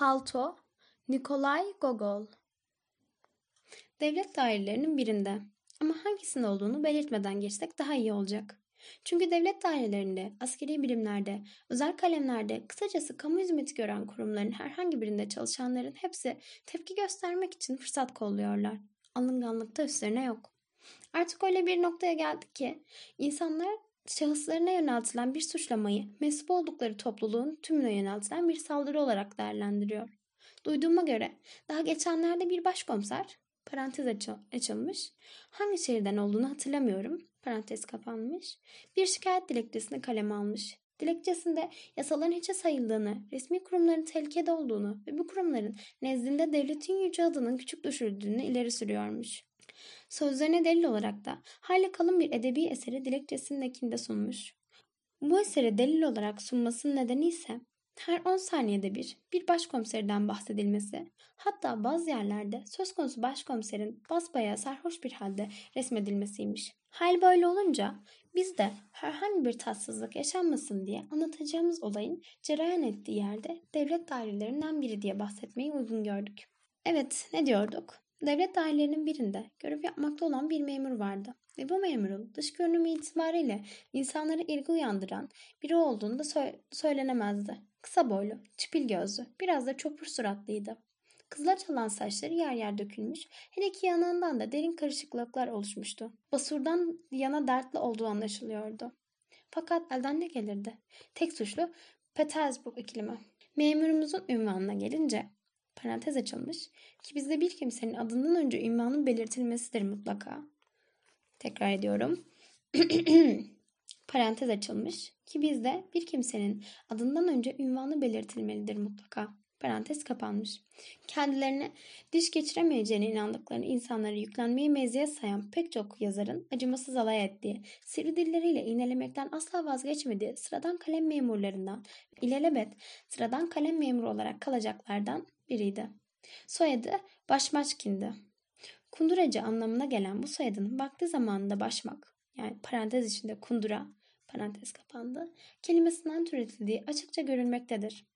Palto Nikolay Gogol Devlet dairelerinin birinde ama hangisinde olduğunu belirtmeden geçsek daha iyi olacak. Çünkü devlet dairelerinde, askeri birimlerde, özel kalemlerde, kısacası kamu hizmeti gören kurumların herhangi birinde çalışanların hepsi tepki göstermek için fırsat kolluyorlar. Alınganlıkta üstlerine yok. Artık öyle bir noktaya geldik ki insanlar şahıslarına yöneltilen bir suçlamayı mensup oldukları topluluğun tümüne yöneltilen bir saldırı olarak değerlendiriyor. Duyduğuma göre daha geçenlerde bir başkomiser parantez açılmış. Hangi şehirden olduğunu hatırlamıyorum. Parantez kapanmış. Bir şikayet dilekçesini kaleme almış. Dilekçesinde yasaların hiçe sayıldığını, resmi kurumların tehlikede olduğunu ve bu kurumların nezdinde devletin yüce adının küçük düşürdüğünü ileri sürüyormuş. Sözlerine delil olarak da hayli kalın bir edebi eseri dilekçesindekinde sunmuş. Bu eseri delil olarak sunmasının nedeni ise her 10 saniyede bir bir başkomiserden bahsedilmesi, hatta bazı yerlerde söz konusu başkomiserin basbayağı sarhoş bir halde resmedilmesiymiş. Hal böyle olunca biz de herhangi bir tatsızlık yaşanmasın diye anlatacağımız olayın cereyan ettiği yerde devlet dairelerinden biri diye bahsetmeyi uygun gördük. Evet ne diyorduk? Devlet dairelerinin birinde görev yapmakta olan bir memur vardı ve bu memurun dış görünümü itibariyle insanlara ilgi uyandıran biri olduğunu da sö- söylenemezdi. Kısa boylu, çipil gözlü, biraz da çopur suratlıydı. Kızılaç alan saçları yer yer dökülmüş, her iki yanından da derin karışıklıklar oluşmuştu. Basurdan yana dertli olduğu anlaşılıyordu. Fakat elden ne gelirdi? Tek suçlu Petersburg iklimi. Memurumuzun ünvanına gelince parantez açılmış ki bizde bir kimsenin adından önce ünvanın belirtilmesidir mutlaka. Tekrar ediyorum. parantez açılmış ki bizde bir kimsenin adından önce ünvanı belirtilmelidir mutlaka. Parantez kapanmış. Kendilerine diş geçiremeyeceğine inandıklarını insanlara yüklenmeyi meziyet sayan pek çok yazarın acımasız alay ettiği, sivri dilleriyle iğnelemekten asla vazgeçmediği sıradan kalem memurlarından, ilelebet sıradan kalem memuru olarak kalacaklardan biriydi. Soyadı Başmaçkin'di. Kunduracı anlamına gelen bu soyadının vakti zamanında başmak, yani parantez içinde kundura, parantez kapandı, kelimesinden türetildiği açıkça görülmektedir.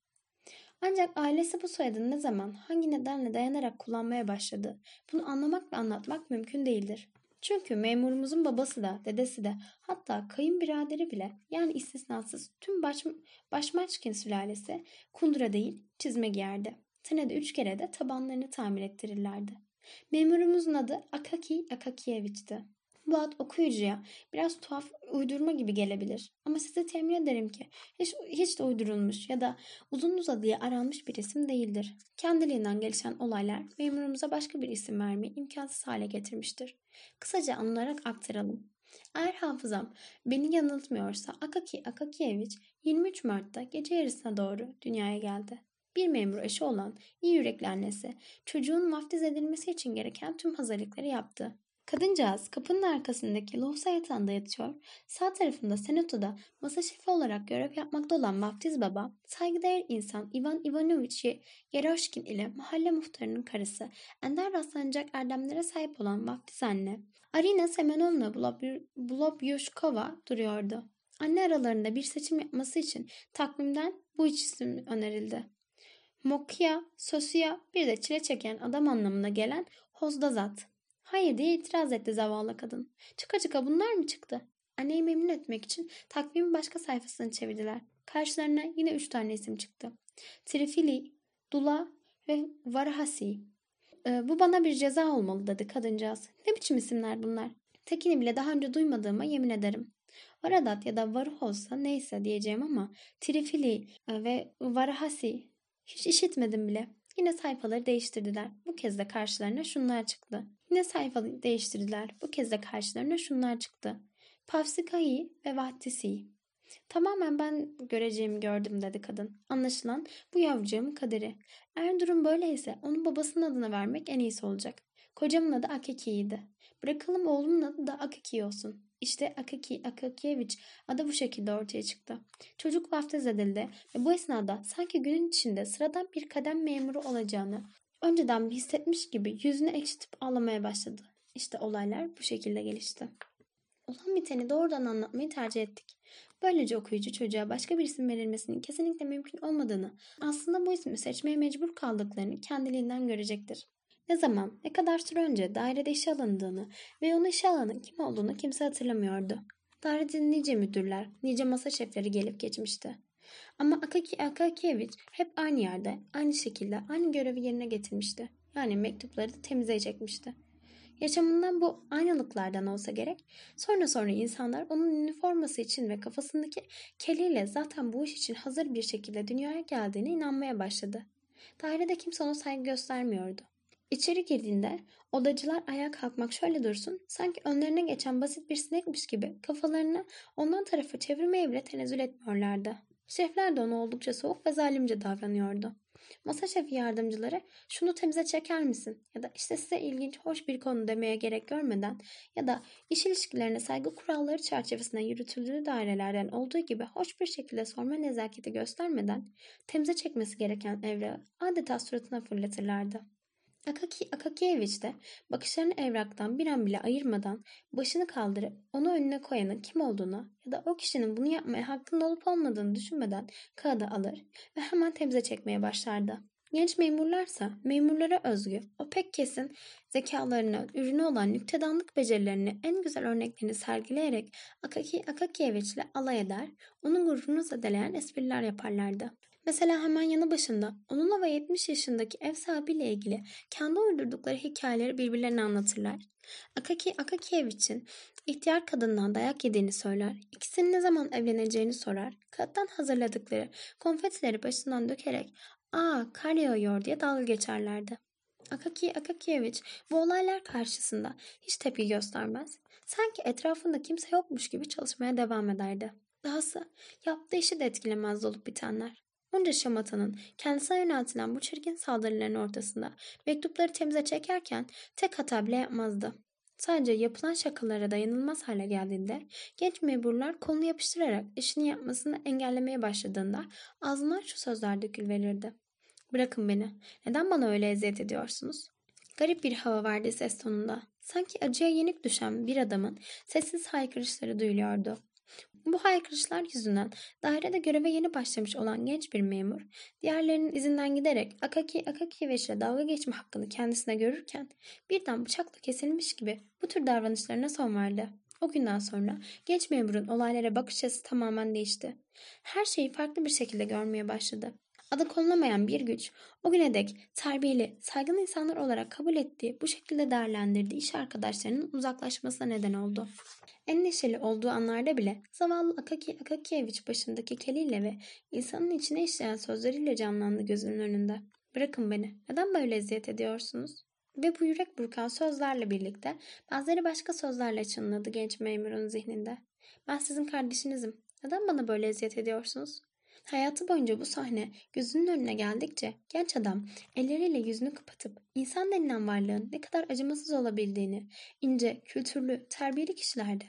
Ancak ailesi bu soyadını ne zaman, hangi nedenle dayanarak kullanmaya başladı, bunu anlamak ve anlatmak mümkün değildir. Çünkü memurumuzun babası da, dedesi de, hatta kayınbiraderi bile, yani istisnasız tüm baş, başmaçkin sülalesi kundura değil, çizme giyerdi. Senede üç kere de tabanlarını tamir ettirirlerdi. Memurumuzun adı Akaki Akakiyeviç'ti. Bu ad okuyucuya biraz tuhaf uydurma gibi gelebilir. Ama size temin ederim ki hiç, hiç de uydurulmuş ya da uzun uzadıya aranmış bir isim değildir. Kendiliğinden gelişen olaylar memurumuza başka bir isim vermeyi imkansız hale getirmiştir. Kısaca anılarak aktaralım. Eğer hafızam beni yanıltmıyorsa Akaki Akakiyeviç 23 Mart'ta gece yarısına doğru dünyaya geldi. Bir memur eşi olan iyi yürekli annesi çocuğun vaftiz edilmesi için gereken tüm hazırlıkları yaptı. Kadıncağız kapının arkasındaki lohusa yatağında yatıyor. Sağ tarafında senatoda masa şefi olarak görev yapmakta olan vaftiz baba, saygıdeğer insan Ivan Ivanovich Yeroşkin ile mahalle muhtarının karısı, ender rastlanacak erdemlere sahip olan vaftiz anne, Arina Semenovna Bulobyushkova duruyordu. Anne aralarında bir seçim yapması için takvimden bu üç isim önerildi. Mokya, Sosya bir de çile çeken adam anlamına gelen Hozdazat. Hayır diye itiraz etti zavallı kadın. Çıka çıka bunlar mı çıktı? Anneyi memnun etmek için takvimin başka sayfasını çevirdiler. Karşılarına yine üç tane isim çıktı. Trifili, Dula ve Varahasi. Ee, bu bana bir ceza olmalı dedi kadıncağız. Ne biçim isimler bunlar? Tekini bile daha önce duymadığıma yemin ederim. Varadat ya da Varuh olsa neyse diyeceğim ama Trifili e, ve Varahasi hiç işitmedim bile. Yine sayfaları değiştirdiler. Bu kez de karşılarına şunlar çıktı. Yine sayfa değiştirdiler. Bu kez de karşılarına şunlar çıktı. Pavsikai ve Vahtisi. Tamamen ben göreceğimi gördüm dedi kadın. Anlaşılan bu yavrucağımın kaderi. Eğer durum böyleyse onun babasının adını vermek en iyisi olacak. Kocamın adı Akaki'ydi. Bırakalım oğlumun adı da Akaki olsun. İşte Akaki Akakievich adı bu şekilde ortaya çıktı. Çocuk vaftiz edildi ve bu esnada sanki günün içinde sıradan bir kadem memuru olacağını önceden hissetmiş gibi yüzünü ekşitip ağlamaya başladı. İşte olaylar bu şekilde gelişti. Olan biteni doğrudan anlatmayı tercih ettik. Böylece okuyucu çocuğa başka bir isim verilmesinin kesinlikle mümkün olmadığını, aslında bu ismi seçmeye mecbur kaldıklarını kendiliğinden görecektir. Ne zaman, ne kadar süre önce dairede işe alındığını ve onu işe alanın kim olduğunu kimse hatırlamıyordu. Dairede nice müdürler, nice masa şefleri gelip geçmişti. Ama Akaki Akakievich hep aynı yerde, aynı şekilde, aynı görevi yerine getirmişti. Yani mektupları da temize. Yaşamından bu aynılıklardan olsa gerek. Sonra sonra insanlar onun üniforması için ve kafasındaki keliyle zaten bu iş için hazır bir şekilde dünyaya geldiğine inanmaya başladı. Dairede kimse ona saygı göstermiyordu. İçeri girdiğinde odacılar ayağa kalkmak şöyle dursun, sanki önlerine geçen basit bir sinekmiş gibi kafalarını ondan tarafa çevirmeye bile tenezzül etmiyorlardı. Şefler de ona oldukça soğuk ve zalimce davranıyordu. Masa şefi yardımcıları şunu temize çeker misin ya da işte size ilginç hoş bir konu demeye gerek görmeden ya da iş ilişkilerine saygı kuralları çerçevesinde yürütüldüğü dairelerden olduğu gibi hoş bir şekilde sorma nezaketi göstermeden temize çekmesi gereken evrağı adeta suratına fırlatırlardı. Akaki Akakievich de bakışlarını evraktan bir an bile ayırmadan başını kaldırıp onu önüne koyanın kim olduğunu ya da o kişinin bunu yapmaya hakkında olup olmadığını düşünmeden kağıdı alır ve hemen temize çekmeye başlardı. Genç memurlarsa memurlara özgü, o pek kesin zekalarının ürünü olan nüktedanlık becerilerini en güzel örneklerini sergileyerek Akaki Akakievich ile alay eder, onun gururunu zedeleyen espriler yaparlardı. Mesela hemen yanı başında onunla ve 70 yaşındaki ev sahibiyle ilgili kendi uydurdukları hikayeleri birbirlerine anlatırlar. Akaki Akakievich'in ihtiyar kadından dayak yediğini söyler, ikisinin ne zaman evleneceğini sorar, kağıttan hazırladıkları konfetileri başından dökerek ''Aa kar yağıyor'' diye dalga geçerlerdi. Akaki Akakievich bu olaylar karşısında hiç tepki göstermez. Sanki etrafında kimse yokmuş gibi çalışmaya devam ederdi. Dahası yaptığı işi de etkilemezdi olup bitenler. Onca şamatanın kendisine yöneltilen bu çirkin saldırıların ortasında mektupları temize çekerken tek hata bile yapmazdı. Sadece yapılan şakalara dayanılmaz hale geldiğinde genç memurlar kolunu yapıştırarak işini yapmasını engellemeye başladığında ağzından şu sözler dökülverirdi. Bırakın beni. Neden bana öyle eziyet ediyorsunuz? Garip bir hava vardı ses tonunda. Sanki acıya yenik düşen bir adamın sessiz haykırışları duyuluyordu. Bu haykırışlar yüzünden dairede göreve yeni başlamış olan genç bir memur, diğerlerinin izinden giderek Akaki Akakiyeviç ile dalga geçme hakkını kendisine görürken birden bıçakla kesilmiş gibi bu tür davranışlarına son verdi. O günden sonra genç memurun olaylara bakış açısı tamamen değişti. Her şeyi farklı bir şekilde görmeye başladı. Adı konulamayan bir güç, o güne dek terbiyeli, saygın insanlar olarak kabul ettiği, bu şekilde değerlendirdiği iş arkadaşlarının uzaklaşmasına neden oldu. En neşeli olduğu anlarda bile zavallı Akaki Akakievich başındaki keliyle ve insanın içine işleyen sözleriyle canlandı gözünün önünde. Bırakın beni, neden böyle eziyet ediyorsunuz? Ve bu yürek burkan sözlerle birlikte bazıları başka sözlerle çınladı genç memurun zihninde. Ben sizin kardeşinizim. Neden bana böyle eziyet ediyorsunuz? Hayatı boyunca bu sahne gözünün önüne geldikçe genç adam elleriyle yüzünü kapatıp insan denilen varlığın ne kadar acımasız olabildiğini ince, kültürlü, terbiyeli kişilerde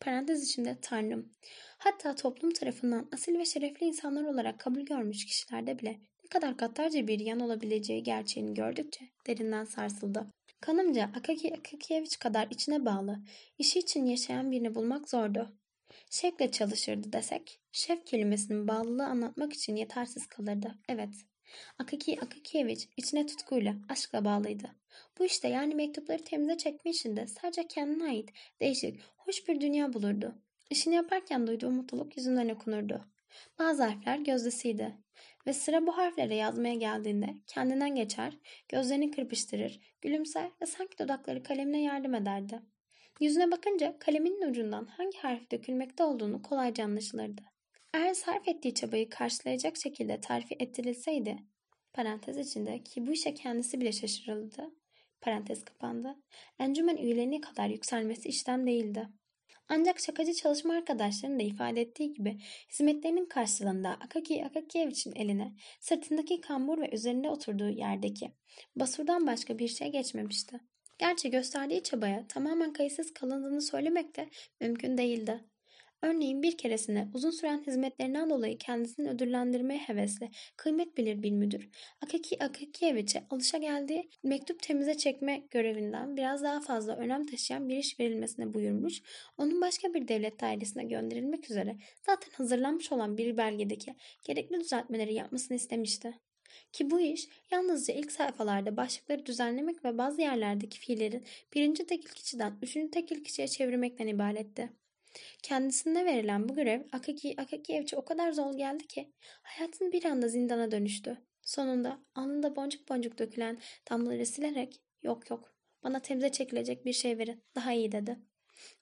parantez içinde tanrım hatta toplum tarafından asil ve şerefli insanlar olarak kabul görmüş kişilerde bile ne kadar gaddarca bir yan olabileceği gerçeğini gördükçe derinden sarsıldı. Kanımca Akaki Akakievich kadar içine bağlı, işi için yaşayan birini bulmak zordu. Şevkle çalışırdı desek, şef kelimesinin bağlılığı anlatmak için yetersiz kalırdı. Evet, Akaki Akakievich içine tutkuyla, aşkla bağlıydı. Bu işte yani mektupları temize çekme işinde sadece kendine ait, değişik, hoş bir dünya bulurdu. İşini yaparken duyduğu mutluluk yüzünden okunurdu. Bazı harfler gözdesiydi ve sıra bu harflere yazmaya geldiğinde kendinden geçer, gözlerini kırpıştırır, gülümser ve sanki dudakları kalemine yardım ederdi. Yüzüne bakınca kaleminin ucundan hangi harf dökülmekte olduğunu kolayca anlaşılırdı. Eğer sarf ettiği çabayı karşılayacak şekilde tarifi ettirilseydi, parantez içinde ki bu işe kendisi bile şaşırıldı, parantez kapandı, encümen üyelerine kadar yükselmesi işten değildi. Ancak şakacı çalışma arkadaşlarının da ifade ettiği gibi hizmetlerinin karşılığında Akaki Akakievich'in eline sırtındaki kambur ve üzerinde oturduğu yerdeki basurdan başka bir şey geçmemişti. Gerçi gösterdiği çabaya tamamen kayıtsız kalındığını söylemek de mümkün değildi. Örneğin bir keresinde uzun süren hizmetlerinden dolayı kendisini ödüllendirmeye hevesli, kıymet bilir bir müdür, Akaki Akakiyeviç'e alışa geldiği mektup temize çekme görevinden biraz daha fazla önem taşıyan bir iş verilmesine buyurmuş, onun başka bir devlet dairesine gönderilmek üzere zaten hazırlanmış olan bir belgedeki gerekli düzeltmeleri yapmasını istemişti. Ki bu iş yalnızca ilk sayfalarda başlıkları düzenlemek ve bazı yerlerdeki fiillerin birinci tekil kişiden üçüncü tekil kişiye çevirmekten ibaretti. Kendisine verilen bu görev Akaki Akakiyevç'e o kadar zor geldi ki hayatın bir anda zindana dönüştü. Sonunda alnında boncuk boncuk dökülen damlaları silerek yok yok bana temize çekilecek bir şey verin daha iyi dedi.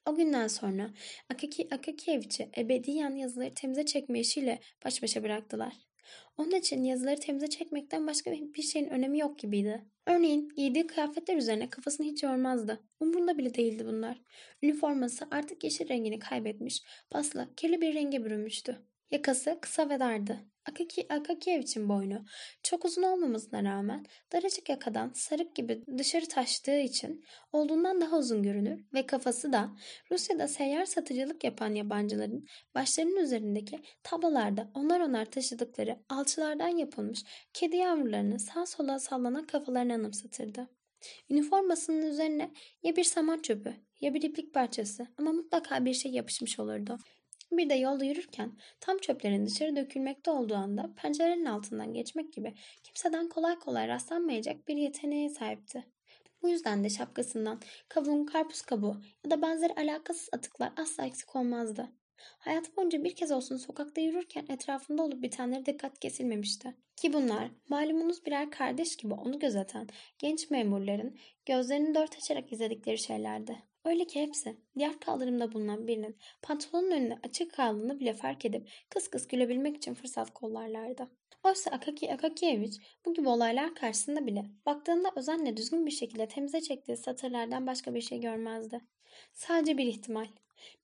O günden sonra Akaki Akakiyevç'i ebediyen yazıları temize çekme işiyle baş başa bıraktılar. Onun için yazıları temize çekmekten başka bir şeyin önemi yok gibiydi. Örneğin giydiği kıyafetler üzerine kafasını hiç yormazdı. Umurunda bile değildi bunlar. Üniforması artık yeşil rengini kaybetmiş, pasla kirli bir renge bürünmüştü. Yakası kısa ve dardı. Akaki, Akakiyevich'in boynu çok uzun olmamasına rağmen daracık yakadan sarık gibi dışarı taştığı için olduğundan daha uzun görünür ve kafası da Rusya'da seyyar satıcılık yapan yabancıların başlarının üzerindeki tablolarda onlar onlar taşıdıkları alçılardan yapılmış kedi yavrularını sağ sola sallanan kafalarını anımsatırdı. Üniformasının üzerine ya bir saman çöpü ya bir iplik parçası ama mutlaka bir şey yapışmış olurdu. Bir de yolda yürürken tam çöplerin dışarı dökülmekte olduğu anda pencerenin altından geçmek gibi kimseden kolay kolay rastlanmayacak bir yeteneğe sahipti. Bu yüzden de şapkasından kavun, karpuz kabuğu ya da benzeri alakasız atıklar asla eksik olmazdı. Hayatı boyunca bir kez olsun sokakta yürürken etrafında olup bitenlere dikkat kesilmemişti. Ki bunlar malumunuz birer kardeş gibi onu gözeten genç memurların gözlerini dört açarak izledikleri şeylerdi. Öyle ki hepsi diğer kaldırımda bulunan birinin pantolonun önüne açık kaldığını bile fark edip kıs kıs gülebilmek için fırsat kollarlardı. Oysa Akaki Akakievich bu gibi olaylar karşısında bile baktığında özenle düzgün bir şekilde temize çektiği satırlardan başka bir şey görmezdi. Sadece bir ihtimal.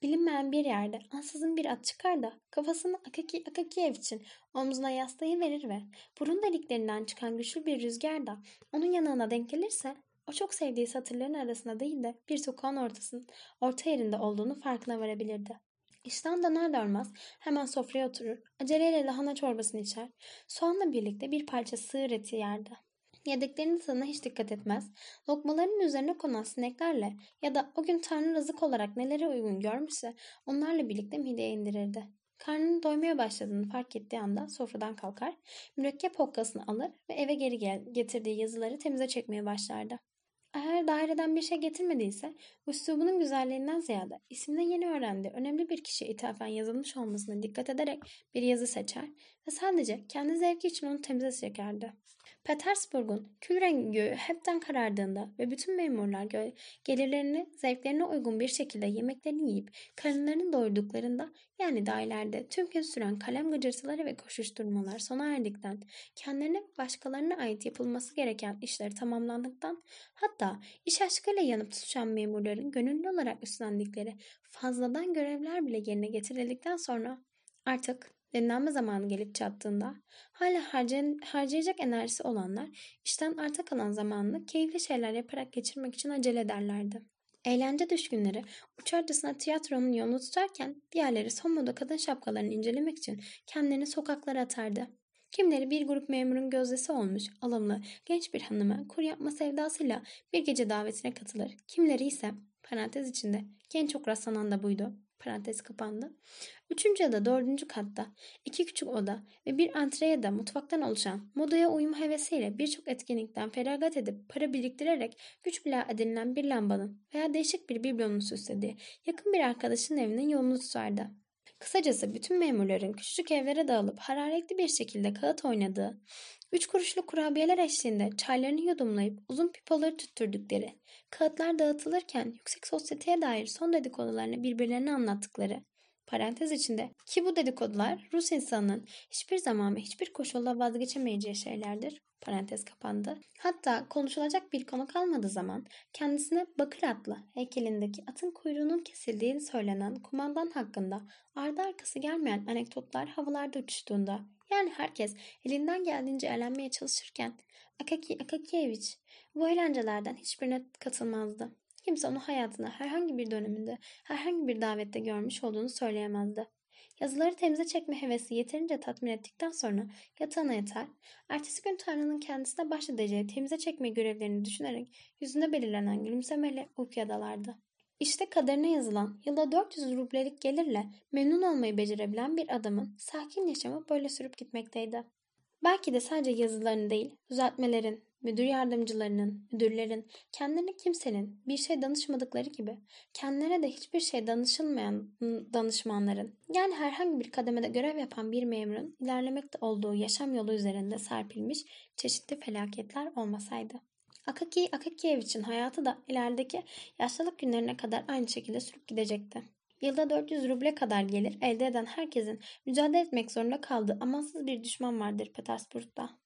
Bilinmeyen bir yerde ansızın bir at çıkar da kafasını Akaki Akakievich'in omzuna yaslayı verir ve burun deliklerinden çıkan güçlü bir rüzgar da onun yanına denk gelirse o çok sevdiği satırların arasında değil de bir sokağın ortasının orta yerinde olduğunu farkına varabilirdi. İşten döner dönmez hemen sofraya oturur, aceleyle lahana çorbasını içer, soğanla birlikte bir parça sığır eti yerdi. Yediklerinin tadına hiç dikkat etmez, lokmalarının üzerine konan sineklerle ya da o gün Tanrı rızık olarak nelere uygun görmüşse onlarla birlikte mideye indirirdi. Karnının doymaya başladığını fark ettiği anda sofradan kalkar, mürekkep hokkasını alır ve eve geri gel getirdiği yazıları temize çekmeye başlardı. Eğer daireden bir şey getirmediyse üslubunun güzelliğinden ziyade ismini yeni öğrendiği önemli bir kişiye ithafen yazılmış olmasına dikkat ederek bir yazı seçer ve sadece kendi zevki için onu temize çekerdi. Petersburg'un kül rengi göğü hepten karardığında ve bütün memurlar gelirlerini zevklerine uygun bir şekilde yemeklerini yiyip karınlarını doyurduklarında yani dairelerde tüm gün süren kalem gıcırtıları ve koşuşturmalar sona erdikten kendilerine başkalarına ait yapılması gereken işleri tamamlandıktan hatta iş aşkıyla yanıp tutuşan memurların gönüllü olarak üstlendikleri fazladan görevler bile yerine getirildikten sonra artık dinlenme zamanı gelip çattığında hala harcay harcayacak enerjisi olanlar işten arta kalan zamanını keyifli şeyler yaparak geçirmek için acele ederlerdi. Eğlence düşkünleri uçarcasına tiyatronun yolunu tutarken diğerleri son moda kadın şapkalarını incelemek için kendilerini sokaklara atardı. Kimileri bir grup memurun gözdesi olmuş, alımlı, genç bir hanıma kur yapma sevdasıyla bir gece davetine katılır. Kimileri ise parantez içinde en çok rastlanan da buydu parantez kapandı. Üçüncü ya da dördüncü katta iki küçük oda ve bir antre da mutfaktan oluşan modaya uyum hevesiyle birçok etkinlikten feragat edip para biriktirerek güç bile edinilen bir lambanın veya değişik bir biblonun süslediği yakın bir arkadaşın evinin yolunu tutardı. Kısacası bütün memurların küçücük evlere dağılıp hararetli bir şekilde kağıt oynadığı, üç kuruşlu kurabiyeler eşliğinde çaylarını yudumlayıp uzun pipoları tüttürdükleri, kağıtlar dağıtılırken yüksek sosyeteye dair son dedikodularını birbirlerine anlattıkları, parantez içinde ki bu dedikodular Rus insanının hiçbir zaman ve hiçbir koşulda vazgeçemeyeceği şeylerdir. Parantez kapandı. Hatta konuşulacak bir konu kalmadığı zaman kendisine bakır atlı heykelindeki atın kuyruğunun kesildiği söylenen kumandan hakkında ardı arkası gelmeyen anekdotlar havalarda uçuştuğunda yani herkes elinden geldiğince eğlenmeye çalışırken Akaki Akakievich bu eğlencelerden hiçbirine katılmazdı. kimse onu hayatında herhangi bir döneminde, herhangi bir davette görmüş olduğunu söyleyemezdi. Yazıları temize çekme hevesi yeterince tatmin ettikten sonra yatağına yatar, ertesi gün Tanrı'nın kendisine başlayacağı temize çekme görevlerini düşünerek yüzünde belirlenen gülümsemeyle uykuya dalardı. İşte kaderine yazılan yılda 400 rublelik gelirle memnun olmayı becerebilen bir adamın sakin yaşamı böyle sürüp gitmekteydi. Belki de sadece yazılarını değil, düzeltmelerin, müdür yardımcılarının, müdürlerin, kendilerine kimsenin bir şey danışmadıkları gibi kendilerine de hiçbir şey danışılmayan danışmanların yani herhangi bir kademede görev yapan bir memurun ilerlemekte olduğu yaşam yolu üzerinde serpilmiş çeşitli felaketler olmasaydı. Akaki Akakiyevich'in hayatı da ilerideki yaşlılık günlerine kadar aynı şekilde sürüp gidecekti. Yılda 400 ruble kadar gelir elde eden herkesin mücadele etmek zorunda kaldığı amansız bir düşman vardır Petersburg'da.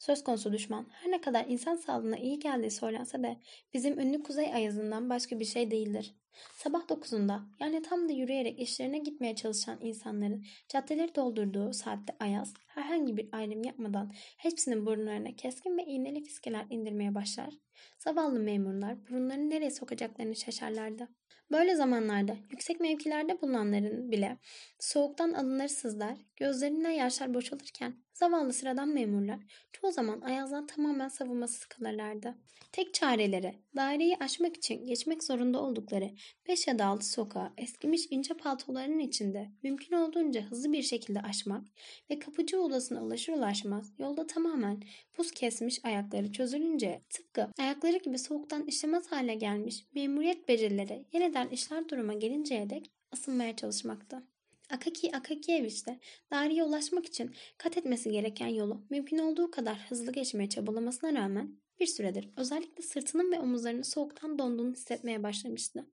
Söz konusu düşman her ne kadar insan sağlığına iyi geldiği söylense de bizim ünlü kuzey ayazından başka bir şey değildir. Sabah 9'unda yani tam da yürüyerek işlerine gitmeye çalışan insanların caddeleri doldurduğu saatte Ayaz herhangi bir ayrım yapmadan hepsinin burunlarına keskin ve iğneli fiskeler indirmeye başlar. Zavallı memurlar burunlarını nereye sokacaklarını şaşarlardı. Böyle zamanlarda yüksek mevkilerde bulunanların bile soğuktan alınları sızlar, gözlerinden yaşlar boşalırken zavallı sıradan memurlar çoğu zaman ayazdan tamamen savunmasız kalırlardı. Tek çareleri daireyi aşmak için geçmek zorunda oldukları 5 ya da 6 sokağı eskimiş ince paltolarının içinde mümkün olduğunca hızlı bir şekilde aşmak ve kapıcı odasına ulaşır ulaşmaz yolda tamamen buz kesmiş ayakları çözülünce tıpkı ayakları gibi soğuktan işlemez hale gelmiş memuriyet becerileri yeniden işler duruma gelinceye dek ısınmaya çalışmaktı. Akaki Akakiyevich de daireye ulaşmak için kat etmesi gereken yolu mümkün olduğu kadar hızlı geçmeye çabalamasına rağmen bir süredir özellikle sırtının ve omuzlarının soğuktan donduğunu hissetmeye başlamıştı.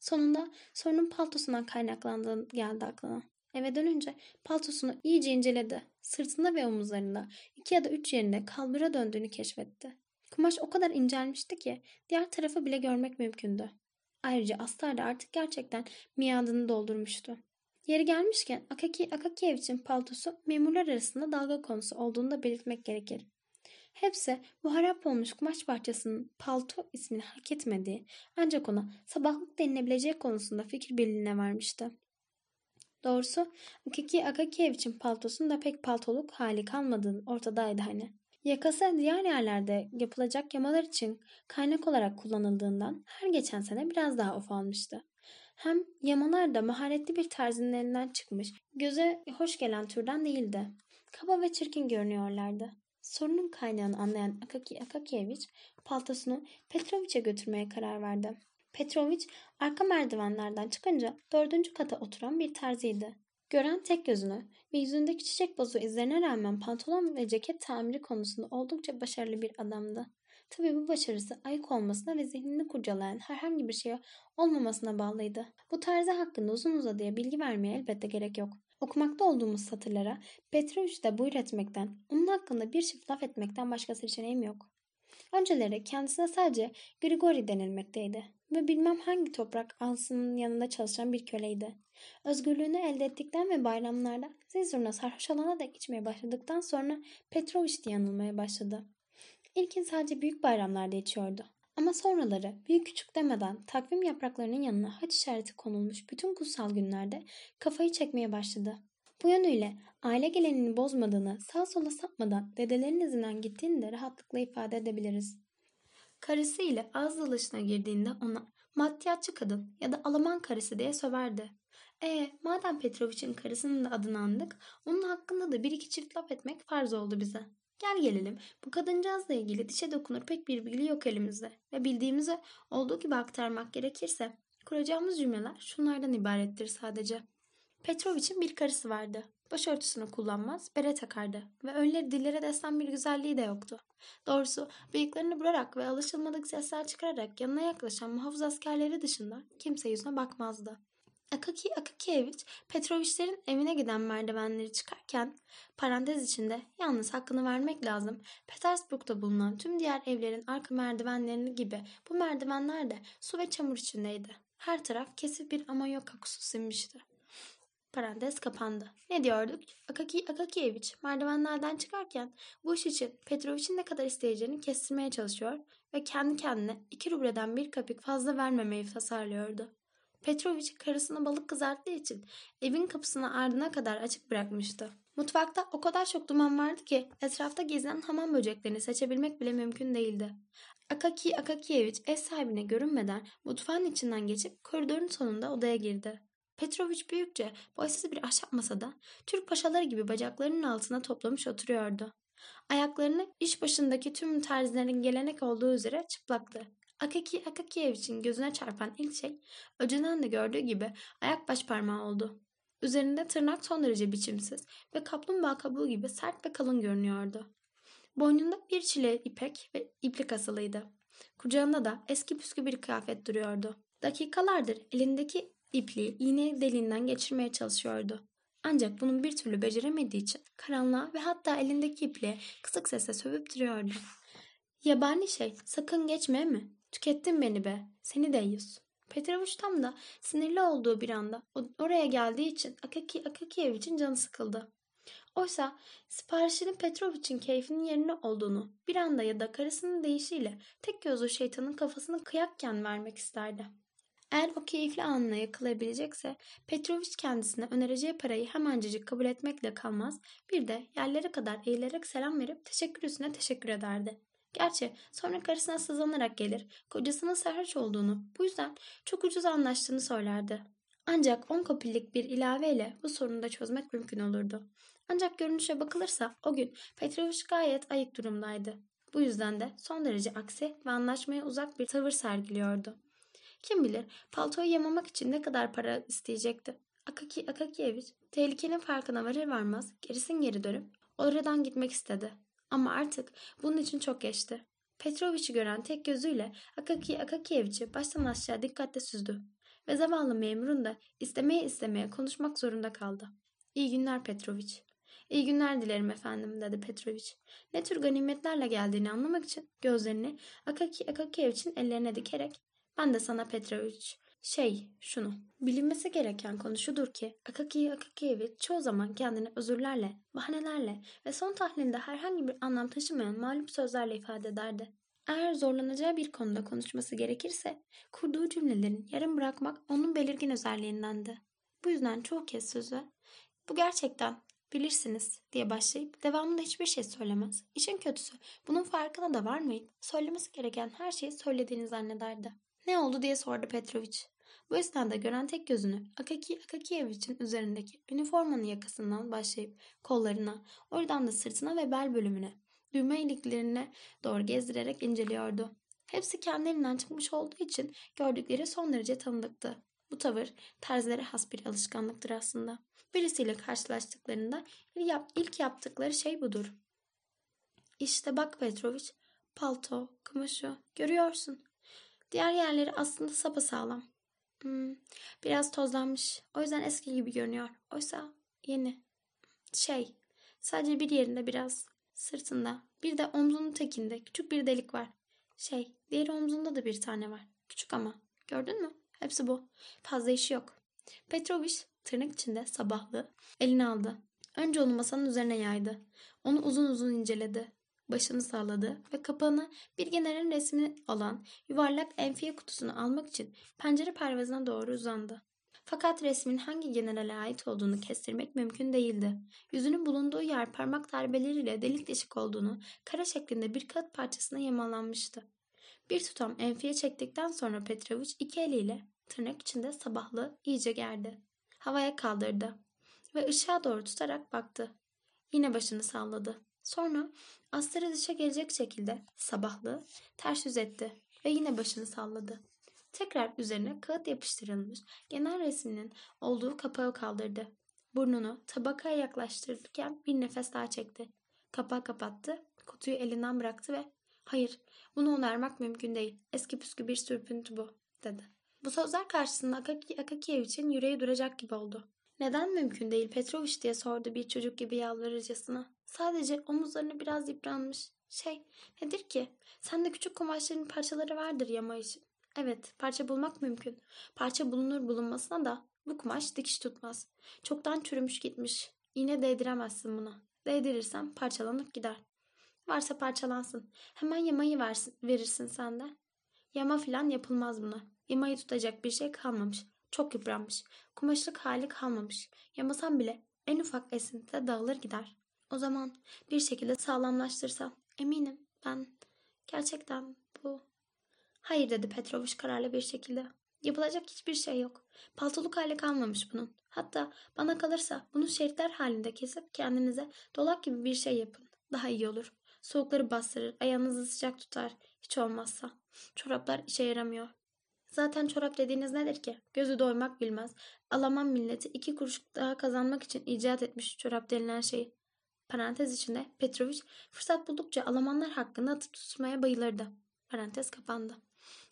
Sonunda sorunun paltosundan kaynaklandığı geldi aklına. Eve dönünce paltosunu iyice inceledi. Sırtında ve omuzlarında iki ya da üç yerinde kalbura döndüğünü keşfetti. Kumaş o kadar incelmişti ki diğer tarafı bile görmek mümkündü. Ayrıca astar da artık gerçekten miadını doldurmuştu. Yeri gelmişken Akaki Akakiyevich'in paltosu memurlar arasında dalga konusu olduğunu da belirtmek gerekir. Hepsi bu harap olmuş kumaş parçasının palto ismini hak etmediği ancak ona sabahlık denilebileceği konusunda fikir birliğine varmıştı. Doğrusu Akaki Akakiyevich'in paltosunun da pek paltoluk hali kalmadığını ortadaydı hani. Yakası diğer yerlerde yapılacak yamalar için kaynak olarak kullanıldığından her geçen sene biraz daha ufalmıştı. Hem yamalar da maharetli bir terzinin elinden çıkmış, göze hoş gelen türden değildi. Kaba ve çirkin görünüyorlardı. Sorunun kaynağını anlayan Akaki Akakievich paltosunu Petrovich'e götürmeye karar verdi. Petrovich arka merdivenlerden çıkınca dördüncü kata oturan bir terziydi. Gören tek gözünü ve yüzündeki çiçek bozu izlerine rağmen pantolon ve ceket tamiri konusunda oldukça başarılı bir adamdı. Tabii bu başarısı ayık olmasına ve zihnini kurcalayan herhangi bir şeye olmamasına bağlıydı. Bu tarzı hakkında uzun uzadıya bilgi vermeye elbette gerek yok. Okumakta olduğumuz satırlara Petrovic'de buyur etmekten, onun hakkında bir çift laf etmekten başka seçeneğim yok. Önceleri kendisine sadece Grigori denilmekteydi ve bilmem hangi toprak ansının yanında çalışan bir köleydi. Özgürlüğünü elde ettikten ve bayramlarda zil sarhoş olana dek içmeye başladıktan sonra Petrovic diye anılmaya başladı. İlkin sadece büyük bayramlarda içiyordu. Ama sonraları büyük küçük demeden takvim yapraklarının yanına haç işareti konulmuş bütün kutsal günlerde kafayı çekmeye başladı. Bu yönüyle aile geleneğini bozmadığını sağ sola sapmadan dedelerin izinden gittiğini de rahatlıkla ifade edebiliriz. Karısı ile ağız dalışına girdiğinde ona maddiyatçı kadın ya da Alman karısı diye söverdi. E madem Petrovic'in karısının da adını andık, onun hakkında da bir iki çift laf etmek farz oldu bize. Gel gelelim bu kadıncağızla ilgili dişe dokunur pek bir bilgi yok elimizde ve bildiğimizi olduğu gibi aktarmak gerekirse kuracağımız cümleler şunlardan ibarettir sadece. Petrovic'in bir karısı vardı. Başörtüsünü kullanmaz, bere takardı ve önleri dillere destan bir güzelliği de yoktu. Doğrusu bıyıklarını vurarak ve alışılmadık sesler çıkararak yanına yaklaşan muhafız askerleri dışında kimse yüzüne bakmazdı. Akaki Akakievich Petrovichlerin evine giden merdivenleri çıkarken parantez içinde yalnız hakkını vermek lazım. Petersburg'da bulunan tüm diğer evlerin arka merdivenlerini gibi bu merdivenler de su ve çamur içindeydi. Her taraf kesif bir amonyak kokusu sinmişti. Parantez kapandı. Ne diyorduk? Akaki Akakiyeviç merdivenlerden çıkarken bu iş için Petrovich'in ne kadar isteyeceğini kestirmeye çalışıyor ve kendi kendine iki rubleden bir kapik fazla vermemeyi tasarlıyordu. Petrovich karısına balık kızarttığı için evin kapısını ardına kadar açık bırakmıştı. Mutfakta o kadar çok duman vardı ki etrafta gezinen hamam böceklerini seçebilmek bile mümkün değildi. Akaki Akakiyevich ev sahibine görünmeden mutfağın içinden geçip koridorun sonunda odaya girdi. Petrovich büyükçe boysuz bir ahşap masada Türk paşaları gibi bacaklarının altına toplamış oturuyordu. Ayaklarını iş başındaki tüm terzilerin gelenek olduğu üzere çıplaktı. Akaki Akakiyevich'in gözüne çarpan ilk şey önceden de gördüğü gibi ayak baş parmağı oldu. Üzerinde tırnak son derece biçimsiz ve kaplumbağa kabuğu gibi sert ve kalın görünüyordu. Boynunda bir çile ipek ve iplik asılıydı. Kucağında da eski püskü bir kıyafet duruyordu. Dakikalardır elindeki ipliği iğne deliğinden geçirmeye çalışıyordu. Ancak bunun bir türlü beceremediği için karanlığa ve hatta elindeki ipliğe kısık sesle sövüp duruyordu. Yabani şey sakın geçme mi? Tükettin beni be. Seni de yiyorsun. Petrovic tam da sinirli olduğu bir anda oraya geldiği için Akaki Akakiyevich'in canı sıkıldı. Oysa siparişinin Petrovic'in keyfinin yerine olduğunu bir anda ya da karısının deyişiyle tek gözlü şeytanın kafasını kıyakken vermek isterdi. Eğer o keyifli anına yakalayabilecekse Petrovic kendisine önereceği parayı hemencecik kabul etmekle kalmaz bir de yerlere kadar eğilerek selam verip teşekkür üstüne teşekkür ederdi. Gerçi sonra karısına sızlanarak gelir, kocasının sarhoş olduğunu, bu yüzden çok ucuz anlaştığını söylerdi. Ancak 10 kopillik bir ilaveyle bu sorunu da çözmek mümkün olurdu. Ancak görünüşe bakılırsa o gün Petrovic gayet ayık durumdaydı. Bu yüzden de son derece aksi ve anlaşmaya uzak bir tavır sergiliyordu. Kim bilir paltoyu yamamak için ne kadar para isteyecekti. Akaki Akakiyevich tehlikenin farkına varır varmaz gerisin geri dönüp oradan gitmek istedi. Ama artık bunun için çok geçti. Petrovich'i gören tek gözüyle Akaki Akakiyevich'i baştan aşağı dikkatle süzdü. Ve zavallı memurun da istemeye istemeye konuşmak zorunda kaldı. İyi günler Petrovich. İyi günler dilerim efendim dedi Petrovich. Ne tür ganimetlerle geldiğini anlamak için gözlerini Akaki Akakiyevich'in ellerine dikerek ben de sana Petrovich şey şunu bilinmesi gereken konu şudur ki Akaki Akakiyevich çoğu zaman kendini özürlerle, bahanelerle ve son tahlilinde herhangi bir anlam taşımayan mağlup sözlerle ifade ederdi. Eğer zorlanacağı bir konuda konuşması gerekirse kurduğu cümlelerin yarım bırakmak onun belirgin özelliğindendi. Bu yüzden çoğu kez sözü bu gerçekten bilirsiniz diye başlayıp devamında hiçbir şey söylemez. İşin kötüsü bunun farkına da varmayıp söylemesi gereken her şeyi söylediğini zannederdi. Ne oldu diye sordu Petrovic. Bu esnada gören tek gözünü Akaki Akakiyevich'in üzerindeki üniformanın yakasından başlayıp kollarına, oradan da sırtına ve bel bölümüne, düğme iliklerine doğru gezdirerek inceliyordu. Hepsi kendilerinden çıkmış olduğu için gördükleri son derece tanıdıktı. Bu tavır terzilere has bir alışkanlıktır aslında. Birisiyle karşılaştıklarında ilk yaptıkları şey budur. İşte bak Petrovic, palto, kumaşı, görüyorsun. Diğer yerleri aslında sapasağlam. Hmm, biraz tozlanmış. O yüzden eski gibi görünüyor. Oysa yeni. Şey, sadece bir yerinde biraz. Sırtında. Bir de omzunun tekinde küçük bir delik var. Şey, diğer omzunda da bir tane var. Küçük ama. Gördün mü? Hepsi bu. Fazla işi yok. Petrovic tırnak içinde sabahlı elini aldı. Önce onu masanın üzerine yaydı. Onu uzun uzun inceledi başını salladı ve kapağını bir generalin resmini alan yuvarlak enfiye kutusunu almak için pencere pervazına doğru uzandı. Fakat resmin hangi generale ait olduğunu kestirmek mümkün değildi. Yüzünün bulunduğu yer parmak darbeleriyle delik deşik olduğunu, kara şeklinde bir kağıt parçasına yamalanmıştı. Bir tutam enfiye çektikten sonra Petrovic iki eliyle tırnak içinde sabahlı iyice gerdi. Havaya kaldırdı ve ışığa doğru tutarak baktı. Yine başını salladı. Sonra astarı dışa gelecek şekilde sabahlı ters yüz etti ve yine başını salladı. Tekrar üzerine kağıt yapıştırılmış genel resminin olduğu kapağı kaldırdı. Burnunu tabakaya yaklaştırırken bir nefes daha çekti. Kapağı kapattı, kutuyu elinden bıraktı ve ''Hayır, bunu onarmak mümkün değil. Eski püskü bir sürpüntü bu.'' dedi. Bu sözler karşısında Akaki, Akakiyevich'in yüreği duracak gibi oldu. Neden mümkün değil Petrovic diye sordu bir çocuk gibi yalvarırcasına. Sadece omuzlarını biraz yıpranmış. Şey nedir ki? Sende küçük kumaşların parçaları vardır yama için. Evet parça bulmak mümkün. Parça bulunur bulunmasına da Bu kumaş dikiş tutmaz. Çoktan çürümüş gitmiş. İğne değdiremezsin buna. Değdirirsen parçalanıp gider. Varsa parçalansın. Hemen yamayı versin, verirsin sen de. Yama filan yapılmaz buna. Yamayı tutacak bir şey kalmamış. Çok yıpranmış. Kumaşlık hali kalmamış. Yamasan bile en ufak esintide dağılır gider. O zaman bir şekilde sağlamlaştırsam eminim ben gerçekten bu... Hayır dedi Petrovic kararlı bir şekilde. Yapılacak hiçbir şey yok. Paltoluk hali kalmamış bunun. Hatta bana kalırsa bunu şeritler halinde kesip kendinize dolak gibi bir şey yapın. Daha iyi olur. Soğukları bastırır, ayağınızı sıcak tutar. Hiç olmazsa. Çoraplar işe yaramıyor. Zaten çorap dediğiniz nedir ki? Gözü doymak bilmez. Alaman milleti iki kuruş daha kazanmak için icat etmiş çorap denilen şeyi. Parantez içinde Petrovic fırsat buldukça Almanlar hakkında atıp tutmaya bayılırdı. Parantez kapandı.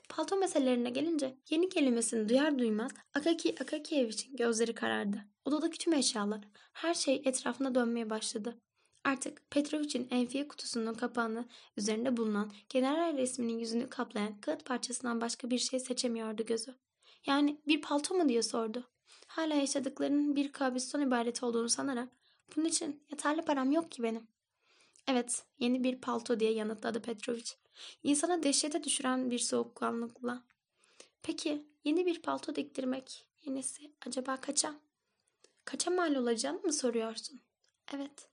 Palto meselelerine gelince yeni kelimesini duyar duymaz Akaki Akakiyevich'in gözleri karardı. Odadaki tüm eşyalar, her şey etrafında dönmeye başladı. Artık Petrovic'in enfiye kutusunun kapağını üzerinde bulunan general resminin yüzünü kaplayan kağıt parçasından başka bir şey seçemiyordu gözü. Yani bir palto mu diye sordu. Hala yaşadıklarının bir kabustan ibaret olduğunu sanarak bunun için yeterli param yok ki benim. Evet, yeni bir palto diye yanıtladı Petrovic. İnsana dehşete düşüren bir soğukkanlıkla. Peki yeni bir palto diktirmek yenisi acaba kaça? Kaça mal olacağını mı soruyorsun? Evet.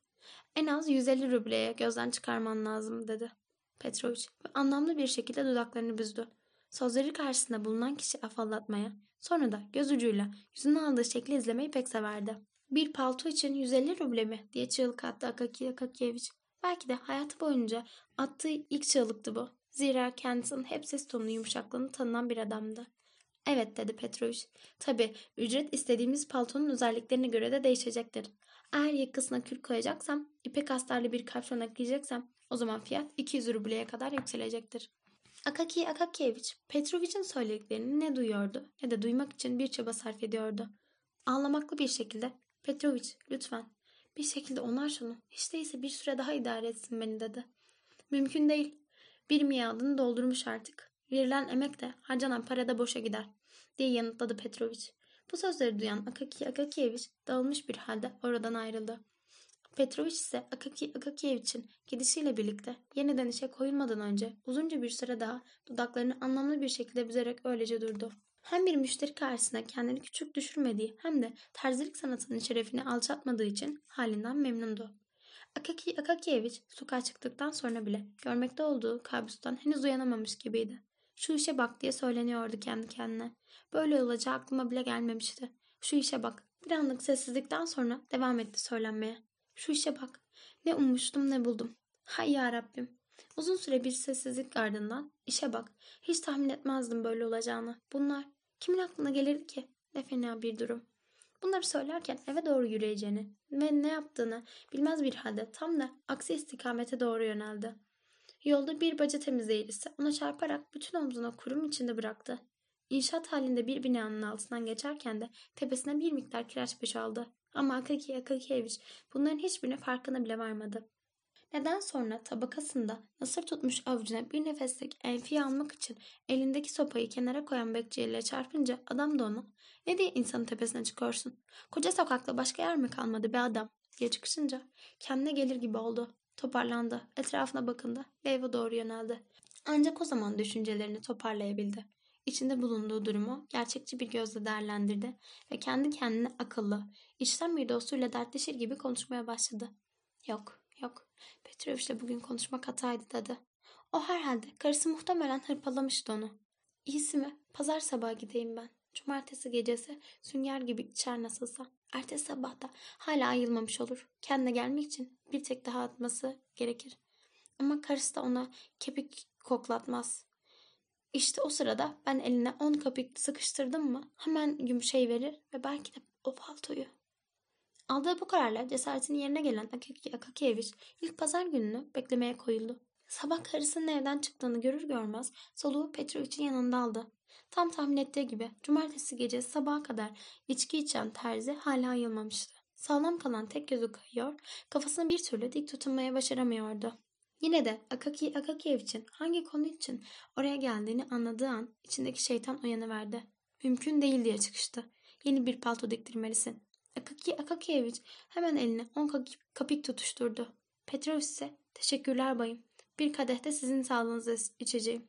En az 150 rubleye gözden çıkarman lazım dedi. Petrovic ve anlamlı bir şekilde dudaklarını büzdü. Sözleri karşısında bulunan kişi afallatmaya, sonra da göz ucuyla yüzünü aldığı şekli izlemeyi pek severdi. Bir palto için 150 ruble mi diye çığlık attı Akaki Akakiyeviç. Belki de hayatı boyunca attığı ilk çığlıktı bu. Zira kendisinin hep ses tonunu yumuşaklığını tanınan bir adamdı. Evet dedi Petrovic. Tabi ücret istediğimiz paltonun özelliklerine göre de değişecektir. Eğer yakasına kül koyacaksam, ipek astarlı bir kapşon ekleyeceksem o zaman fiyat 200 rubleye kadar yükselecektir. Akaki Akakievich, Petrovic'in söylediklerini ne duyuyordu ne de duymak için bir çaba sarf ediyordu. Ağlamaklı bir şekilde Petrovic lütfen bir şekilde onar şunu. Hiç değilse bir süre daha idare etsin beni dedi. Mümkün değil. Bir miadını doldurmuş artık. Verilen emek de harcanan para da boşa gider diye yanıtladı Petrovic. Bu sözleri duyan Akaki Akakievich dağılmış bir halde oradan ayrıldı. Petrovic ise Akaki Akakievich'in gidişiyle birlikte yeniden işe koyulmadan önce uzunca bir süre daha dudaklarını anlamlı bir şekilde büzerek öylece durdu. Hem bir müşteri karşısında kendini küçük düşürmediği hem de terzilik sanatının şerefini alçaltmadığı için halinden memnundu. Akaki Akakievich sokağa çıktıktan sonra bile görmekte olduğu kabustan henüz uyanamamış gibiydi. Şu işe bak diye söyleniyordu kendi kendine. Böyle olacağı aklıma bile gelmemişti. Şu işe bak. Bir anlık sessizlikten sonra devam etti söylenmeye. Şu işe bak. Ne ummuştum ne buldum. Hay ya Rabbim. Uzun süre bir sessizlik ardından işe bak. Hiç tahmin etmezdim böyle olacağını. Bunlar kimin aklına gelirdi ki? Ne fena bir durum. Bunları söylerken eve doğru yürüyeceğini ve ne yaptığını bilmez bir halde tam da aksi istikamete doğru yöneldi. Yolda bir baca temizleyicisi ona çarparak bütün omzuna kurum içinde bıraktı. İnşaat halinde bir binanın altından geçerken de tepesine bir miktar kireç boşaldı. Ama Akaki Akakievich bunların hiçbirine farkına bile varmadı. Neden sonra tabakasında nasır tutmuş avucuna bir nefeslik enfiye almak için elindeki sopayı kenara koyan bekçiyle çarpınca adam da onu ne diye insanın tepesine çıkıyorsun? Koca sokakta başka yer mi kalmadı be adam diye çıkışınca kendine gelir gibi oldu. Toparlandı, etrafına bakındı ve eve doğru yöneldi. Ancak o zaman düşüncelerini toparlayabildi. İçinde bulunduğu durumu gerçekçi bir gözle değerlendirdi ve kendi kendine akıllı, içten bir dostuyla dertleşir gibi konuşmaya başladı. Yok, yok. Petrovic'le bugün konuşmak hataydı dedi. O herhalde karısı muhtemelen hırpalamıştı onu. İyisi mi? Pazar sabahı gideyim ben. Cumartesi gecesi sünger gibi içer nasılsa. Ertesi sabah da hala ayılmamış olur. Kendine gelmek için bir tek daha atması gerekir. Ama karısı da ona kepik koklatmaz. İşte o sırada ben eline on kapik sıkıştırdım mı hemen yumuşayı verir ve belki de o paltoyu. Aldığı bu kararla cesaretini yerine gelen Akaki Akakievich ilk pazar gününü beklemeye koyuldu. Sabah karısının evden çıktığını görür görmez soluğu Petrovic'in yanında aldı. Tam tahmin ettiği gibi cumartesi gece sabaha kadar içki içen terzi hala ayılmamıştı. Sağlam kalan tek gözü kayıyor, kafasını bir türlü dik tutunmaya başaramıyordu. Yine de Akaki Akakiev için hangi konu için oraya geldiğini anladığı an içindeki şeytan uyanıverdi. Mümkün değil diye çıkıştı. yeni bir palto diktirmelisin. Akaki Akakiyeviç hemen eline on kapik tutuşturdu. Petrovic ise teşekkürler bayım. Bir kadeh de sizin sağlığınıza içeceğim.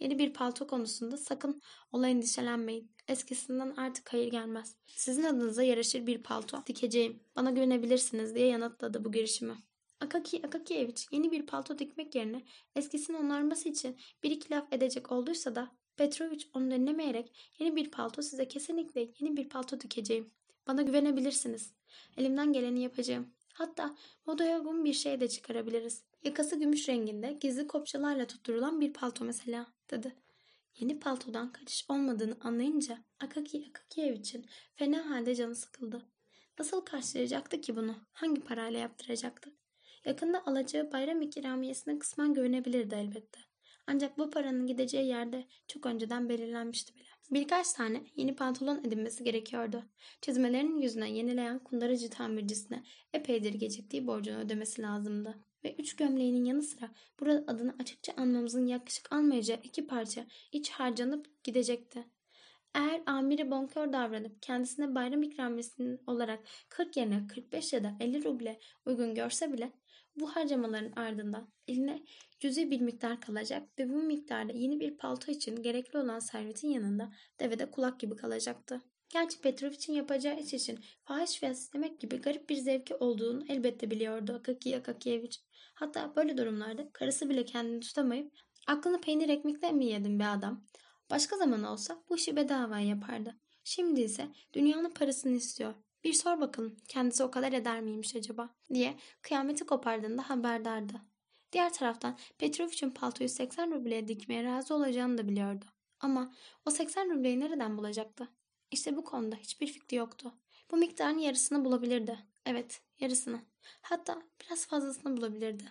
Yeni bir palto konusunda sakın ola endişelenmeyin. Eskisinden artık hayır gelmez. Sizin adınıza yaraşır bir palto dikeceğim. Bana güvenebilirsiniz diye yanıtladı bu girişimi. Akaki Akakiyeviç yeni bir palto dikmek yerine eskisini onarması için bir iki laf edecek olduysa da Petrovic onu dinlemeyerek yeni bir palto size kesinlikle yeni bir palto dikeceğim. Bana güvenebilirsiniz. Elimden geleni yapacağım. Hatta modaya uygun bir şey de çıkarabiliriz. Yakası gümüş renginde gizli kopçalarla tutturulan bir palto mesela dedi. Yeni paltodan kaçış olmadığını anlayınca Akaki Akakiyeviç'in fena halde canı sıkıldı. Nasıl karşılayacaktı ki bunu? Hangi parayla yaptıracaktı? Yakında alacağı bayram ikramiyesine kısmen güvenebilirdi elbette. Ancak bu paranın gideceği yerde çok önceden belirlenmişti bile. Birkaç tane yeni pantolon edinmesi gerekiyordu. Çizmelerinin yüzüne yenileyen kundaracı tamircisine epeydir geciktiği borcunu ödemesi lazımdı. Ve üç gömleğinin yanı sıra burada adını açıkça anmamızın yaklaşık almayacağı iki parça iç harcanıp gidecekti. Eğer amiri bonkör davranıp kendisine bayram ikramiyesinin olarak 40 yerine 45 ya da 50 ruble uygun görse bile bu harcamaların ardından eline cüzi bir miktar kalacak ve bu miktarda yeni bir palto için gerekli olan servetin yanında devede kulak gibi kalacaktı. Gerçi Petrov için yapacağı iş için fahiş fiyat istemek gibi garip bir zevki olduğunu elbette biliyordu Akaki Akakiyeviç. Hatta böyle durumlarda karısı bile kendini tutamayıp aklını peynir ekmekle mi yedin be adam? Başka zaman olsa bu işi bedava yapardı. Şimdi ise dünyanın parasını istiyor. Bir sor bakalım kendisi o kadar eder miymiş acaba diye kıyameti kopardığında haberdardı. Diğer taraftan Petrovic'in paltoyu 80 rubleye dikmeye razı olacağını da biliyordu. Ama o 80 rubleyi nereden bulacaktı? İşte bu konuda hiçbir fikri yoktu. Bu miktarın yarısını bulabilirdi. Evet, yarısını. Hatta biraz fazlasını bulabilirdi.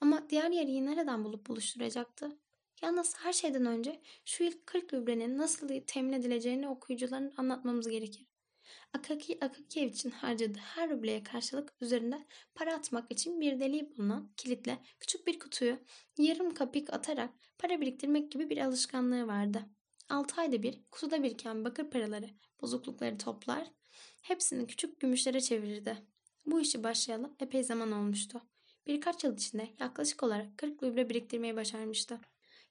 Ama diğer yarıyı nereden bulup buluşturacaktı? Yalnız her şeyden önce şu ilk 40 rublenin nasıl temin edileceğini okuyucuların anlatmamız gerekir. Akaki Akakiyevich'in harcadığı her rubleye karşılık üzerinde para atmak için bir deliği bulunan kilitle küçük bir kutuyu yarım kapik atarak para biriktirmek gibi bir alışkanlığı vardı. 6 ayda bir kutuda biriken bakır paraları, bozuklukları toplar, hepsini küçük gümüşlere çevirirdi. Bu işi başlayalı epey zaman olmuştu. Birkaç yıl içinde yaklaşık olarak 40 ruble biriktirmeyi başarmıştı.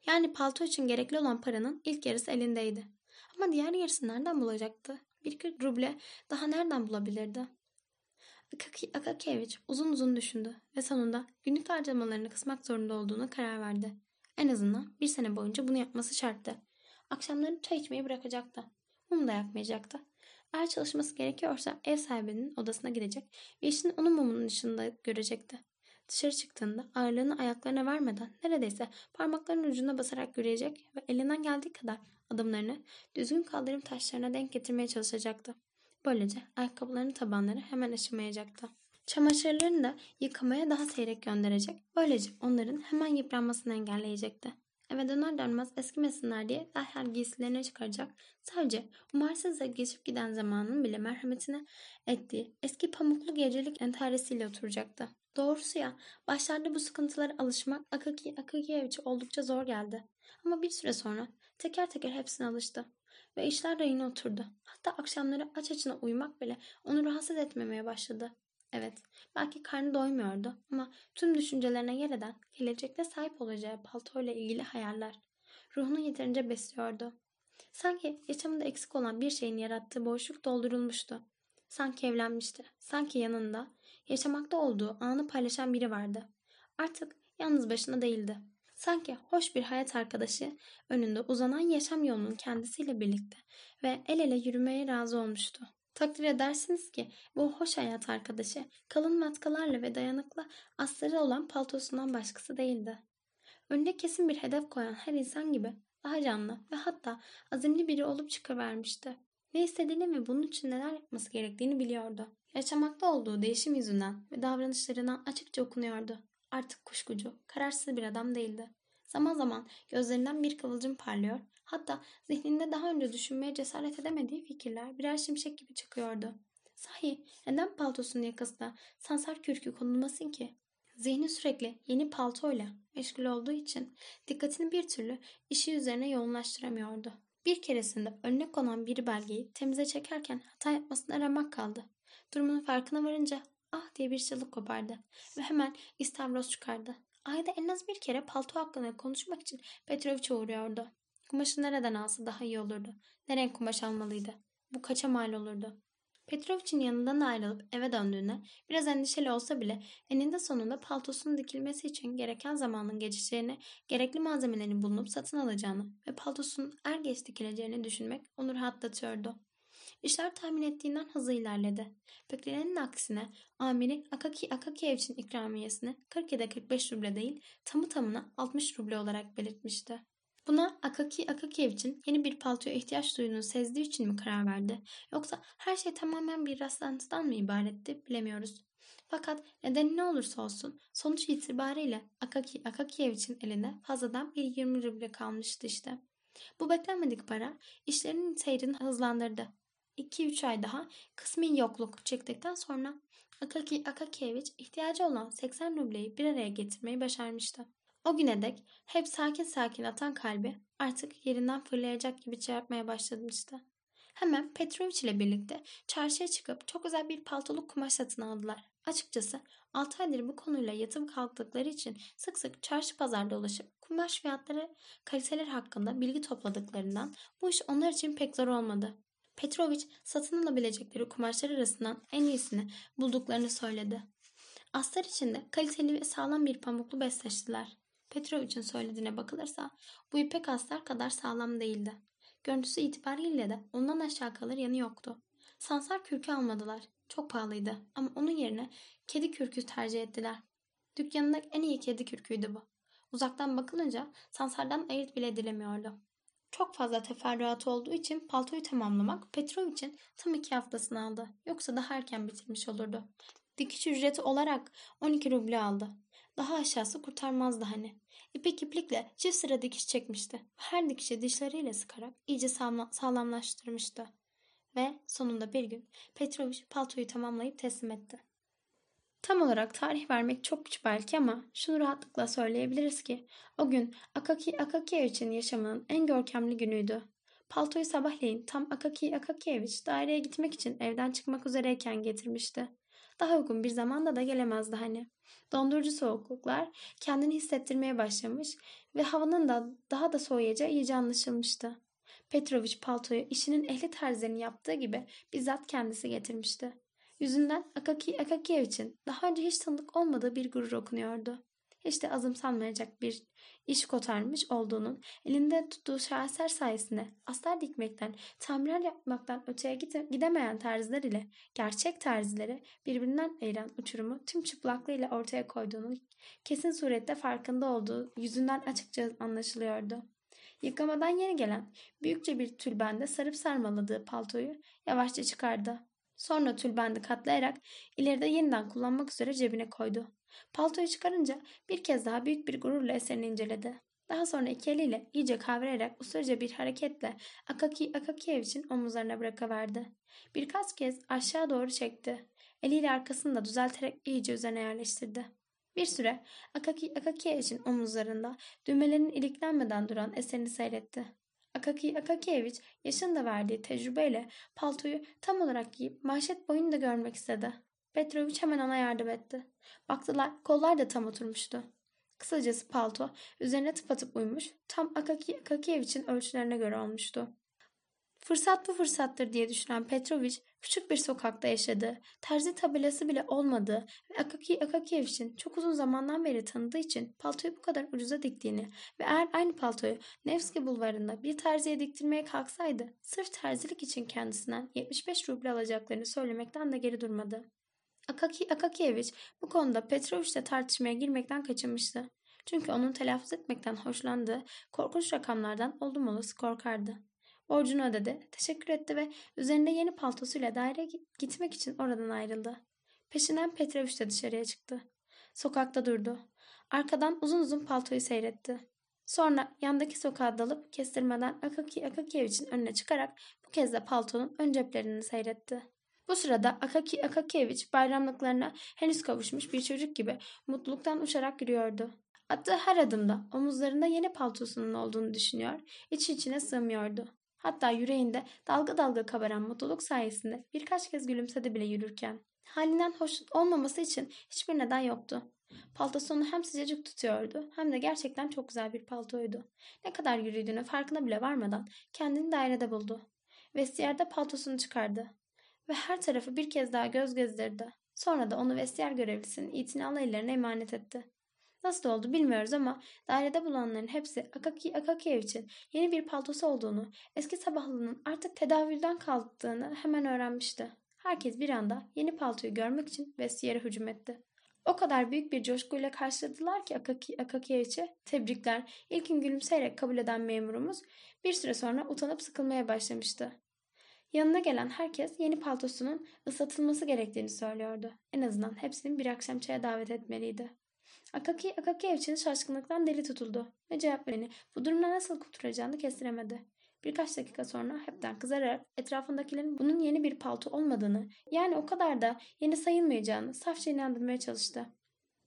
Yani palto için gerekli olan paranın ilk yarısı elindeydi. Ama diğer yarısı nereden bulacaktı? Bir 40 ruble daha nereden bulabilirdi? Akakievich uzun uzun düşündü ve sonunda günlük harcamalarını kısmak zorunda olduğuna karar verdi. En azından bir sene boyunca bunu yapması şarttı. Akşamları çay içmeyi bırakacaktı. Mum da yakmayacaktı. Eğer çalışması gerekiyorsa ev sahibinin odasına gidecek ve işini onun mumunun dışında görecekti. Dışarı çıktığında ağırlığını ayaklarına vermeden neredeyse parmaklarının ucuna basarak yürüyecek ve elinden geldiği kadar adımlarını düzgün kaldırım taşlarına denk getirmeye çalışacaktı. Böylece ayakkabılarının tabanları hemen aşamayacaktı. Çamaşırlarını da yıkamaya daha seyrek gönderecek. Böylece onların hemen yıpranmasını engelleyecekti. Eve döner dönmez eskimesinler diye derhal giysilerini çıkaracak. Sadece umarsızca geçip giden zamanın bile merhametine ettiği eski pamuklu gecelik entaresiyle oturacaktı. Doğrusu ya başlarda bu sıkıntılara alışmak Akaki Akakiyeviç'e oldukça zor geldi. Ama bir süre sonra teker teker hepsine alıştı. Ve işler rayına oturdu. Hatta akşamları aç açına uyumak bile onu rahatsız etmemeye başladı. Evet, belki karnı doymuyordu ama tüm düşüncelerine yer eden gelecekte sahip olacağı paltoyla ilgili hayaller. Ruhunu yeterince besliyordu. Sanki yaşamında eksik olan bir şeyin yarattığı boşluk doldurulmuştu. Sanki evlenmişti. Sanki yanında yaşamakta olduğu anı paylaşan biri vardı. Artık yalnız başına değildi. Sanki hoş bir hayat arkadaşı önünde uzanan yaşam yolunun kendisiyle birlikte ve el ele yürümeye razı olmuştu. Takdir edersiniz ki bu hoş hayat arkadaşı kalın matkalarla ve dayanıklı astarı olan paltosundan başkası değildi. Önüne kesin bir hedef koyan her insan gibi daha canlı ve hatta azimli biri olup çıkıvermişti. Ne istediğini ve bunun için neler yapması gerektiğini biliyordu. Yaşamakta olduğu değişim yüzünden ve davranışlarından açıkça okunuyordu. Artık kuşkucu, kararsız bir adam değildi. Zaman zaman gözlerinden bir kıvılcım parlıyor, hatta zihninde daha önce düşünmeye cesaret edemediği fikirler birer şimşek gibi çıkıyordu. Sahi neden paltosunun yakasına sansar kürkü konulmasın ki? Zihni sürekli yeni paltoyla meşgul olduğu için dikkatini bir türlü işi üzerine yoğunlaştıramıyordu. Bir keresinde önüne konan bir belgeyi temize çekerken hata yapmasına ramak kaldı. Durumunun farkına varınca ah diye bir çığlık kopardı ve hemen istavroz çıkardı. Ayda en az bir kere palto hakkında konuşmak için Petrovic'e uğruyordu. Kumaşı nereden alsa daha iyi olurdu. Ne renk kumaş almalıydı? Bu kaça mal olurdu? Petrovic'in yanından ayrılıp eve döndüğünde biraz endişeli olsa bile eninde sonunda paltosunun dikilmesi için gereken zamanın geçeceğini, gerekli malzemelerin bulunup satın alacağını ve paltosunun er geç dikileceğini düşünmek onu rahatlatıyordu. İşler tahmin ettiğinden hızlı ilerledi. Beklenenin aksine amiri Akaki Akakiyevich'in ikramiyesini 40 ya da 45 ruble değil tamı tamına 60 ruble olarak belirtmişti. Buna Akaki Akakiyevich'in yeni bir paltoya ihtiyaç duyduğunu sezdiği için mi karar verdi? Yoksa her şey tamamen bir rastlantıdan mı ibaretti bilemiyoruz. Fakat neden ne olursa olsun sonuç itibariyle Akaki Akakiyevich'in eline fazladan bir 20 ruble kalmıştı işte. Bu beklenmedik para işlerinin seyrini hızlandırdı. 2-3 ay daha kısmi yokluk çektikten sonra Akaki Akakiyevich ihtiyacı olan 80 rubleyi bir araya getirmeyi başarmıştı. O güne dek hep sakin sakin atan kalbi artık yerinden fırlayacak gibi çarpmaya başlamıştı. Hemen Petrovic ile birlikte çarşıya çıkıp çok özel bir paltoluk kumaş satın aldılar. Açıkçası 6 aydır bu konuyla yatıp kalktıkları için sık sık çarşı pazarda dolaşıp kumaş fiyatları, kaliteler hakkında bilgi topladıklarından bu iş onlar için pek zor olmadı. Petrovic satın alabilecekleri kumaşlar arasından en iyisini bulduklarını söyledi. Astar içinde kaliteli ve sağlam bir pamuklu bez seçtiler. Petrovic'in söylediğine bakılırsa bu ipek astar kadar sağlam değildi. Görüntüsü itibariyle de ondan aşağı kalır yanı yoktu. Sansar kürkü almadılar. Çok pahalıydı ama onun yerine kedi kürkü tercih ettiler. Dükkanında en iyi kedi kürküydü bu. Uzaktan bakılınca Sansar'dan ayırt bile edilemiyordu. Çok fazla teferruatı olduğu için paltoyu tamamlamak Petrovic'in tam iki haftasını aldı. Yoksa daha erken bitirmiş olurdu. Dikiş ücreti olarak 12 ruble aldı. Daha aşağısı kurtarmazdı hani. İpek iplikle çift sıra dikiş çekmişti. Her dikişi dişleriyle sıkarak iyice sağlamlaştırmıştı. Ve sonunda bir gün Petrovic paltoyu tamamlayıp teslim etti. Tam olarak tarih vermek çok güç belki ama şunu rahatlıkla söyleyebiliriz ki o gün Akaki Akakiyevich'in yaşamının en görkemli günüydü. Paltoyu sabahleyin tam Akaki Akakiyevich daireye gitmek için evden çıkmak üzereyken getirmişti. Daha uygun bir zamanda da gelemezdi hani. Dondurucu soğukluklar kendini hissettirmeye başlamış ve havanın da daha da soğuyacağı iyice anlaşılmıştı. Petrovic paltoyu işinin ehli terzilerin yaptığı gibi bizzat kendisi getirmişti. Yüzünden Akaki Akakiyevich'in daha önce hiç tanıdık olmadığı bir gurur okunuyordu. Hiç de azımsanmayacak bir iş kotarmış olduğunun elinde tuttuğu şaheser sayesinde astar dikmekten, tamirler yapmaktan öteye gidemeyen terziler ile gerçek terzileri birbirinden ayıran uçurumu tüm çıplaklığıyla ortaya koyduğunu kesin surette farkında olduğu yüzünden açıkça anlaşılıyordu. Yıkamadan yeni gelen büyükçe bir tülbende sarıp sarmaladığı paltoyu yavaşça çıkardı. Sonra tülbendi katlayarak ileride yeniden kullanmak üzere cebine koydu. Paltoyu çıkarınca bir kez daha büyük bir gururla eserini inceledi. Daha sonra iki eliyle iyice kavrayerek usulca bir hareketle Akaki Akakiyevich'in omuzlarına bırakıverdi. Birkaç kez aşağı doğru çekti. Eliyle arkasını da düzelterek iyice üzerine yerleştirdi. Bir süre Akaki Akakiyevich'in omuzlarında düğmelerin iliklenmeden duran eserini seyretti. Akaki Akakiyevich yaşın da verdiği tecrübeyle paltoyu tam olarak giyip manşet boyunu da görmek istedi. Petrovic hemen ona yardım etti. Baktılar kollar da tam oturmuştu. Kısacası palto üzerine tıpatıp uymuş tam Akaki Akakiyevich'in ölçülerine göre olmuştu. Fırsat bu fırsattır diye düşünen Petrovic küçük bir sokakta yaşadı. Terzi tabelası bile olmadığı ve Akaki Akakiyevich'in çok uzun zamandan beri tanıdığı için paltoyu bu kadar ucuza diktiğini ve eğer aynı paltoyu Nevski bulvarında bir terziye diktirmeye kalksaydı sırf terzilik için kendisinden 75 ruble alacaklarını söylemekten de geri durmadı. Akaki Akakiyevich bu konuda Petrovic'le tartışmaya girmekten kaçınmıştı. Çünkü onun telaffuz etmekten hoşlandığı korkunç rakamlardan oldum olası korkardı. Borcunu ödedi, teşekkür etti ve üzerinde yeni paltosuyla daire gitmek için oradan ayrıldı. Peşinden Petrovic de dışarıya çıktı. Sokakta durdu. Arkadan uzun uzun paltoyu seyretti. Sonra yandaki sokağa dalıp kestirmeden Akaki Akakiyevich'in önüne çıkarak bu kez de paltonun ön ceplerini seyretti. Bu sırada Akaki Akakiyevich bayramlıklarına henüz kavuşmuş bir çocuk gibi mutluluktan uçarak yürüyordu. Attığı her adımda omuzlarında yeni paltosunun olduğunu düşünüyor, iç içine sığmıyordu. Hatta yüreğinde dalga dalga kabaran mutluluk sayesinde birkaç kez gülümsedi bile yürürken. Halinden hoşnut olmaması için hiçbir neden yoktu. Paltosunu hem sıcacık tutuyordu hem de gerçekten çok güzel bir paltoydu. Ne kadar yürüdüğünü farkına bile varmadan kendini dairede buldu. Vestiyerde paltosunu çıkardı ve her tarafı bir kez daha göz gezdirdi. Sonra da onu vestiyer görevlisinin itinalı ellerine emanet etti. Nasıl oldu bilmiyoruz ama dairede bulunanların hepsi Akaki Akakiev için yeni bir paltosu olduğunu, eski sabahlının artık tedavülden kalktığını hemen öğrenmişti. Herkes bir anda yeni paltoyu görmek için vestiyere hücum etti. O kadar büyük bir coşkuyla karşıladılar ki Akaki, Akakiyeviç'i. Tebrikler. İlkin gülümseyerek kabul eden memurumuz bir süre sonra utanıp sıkılmaya başlamıştı. Yanına gelen herkes yeni paltosunun ıslatılması gerektiğini söylüyordu. En azından hepsinin bir akşam çaya davet etmeliydi. Akaki, Akakiyeviç'in şaşkınlıktan deli tutuldu ve cevap vereni bu durumda nasıl kurtulacağını kestiremedi. Birkaç dakika sonra hepten kızarak etrafındakilerin bunun yeni bir palto olmadığını, yani o kadar da yeni sayılmayacağını safça inandırmaya çalıştı.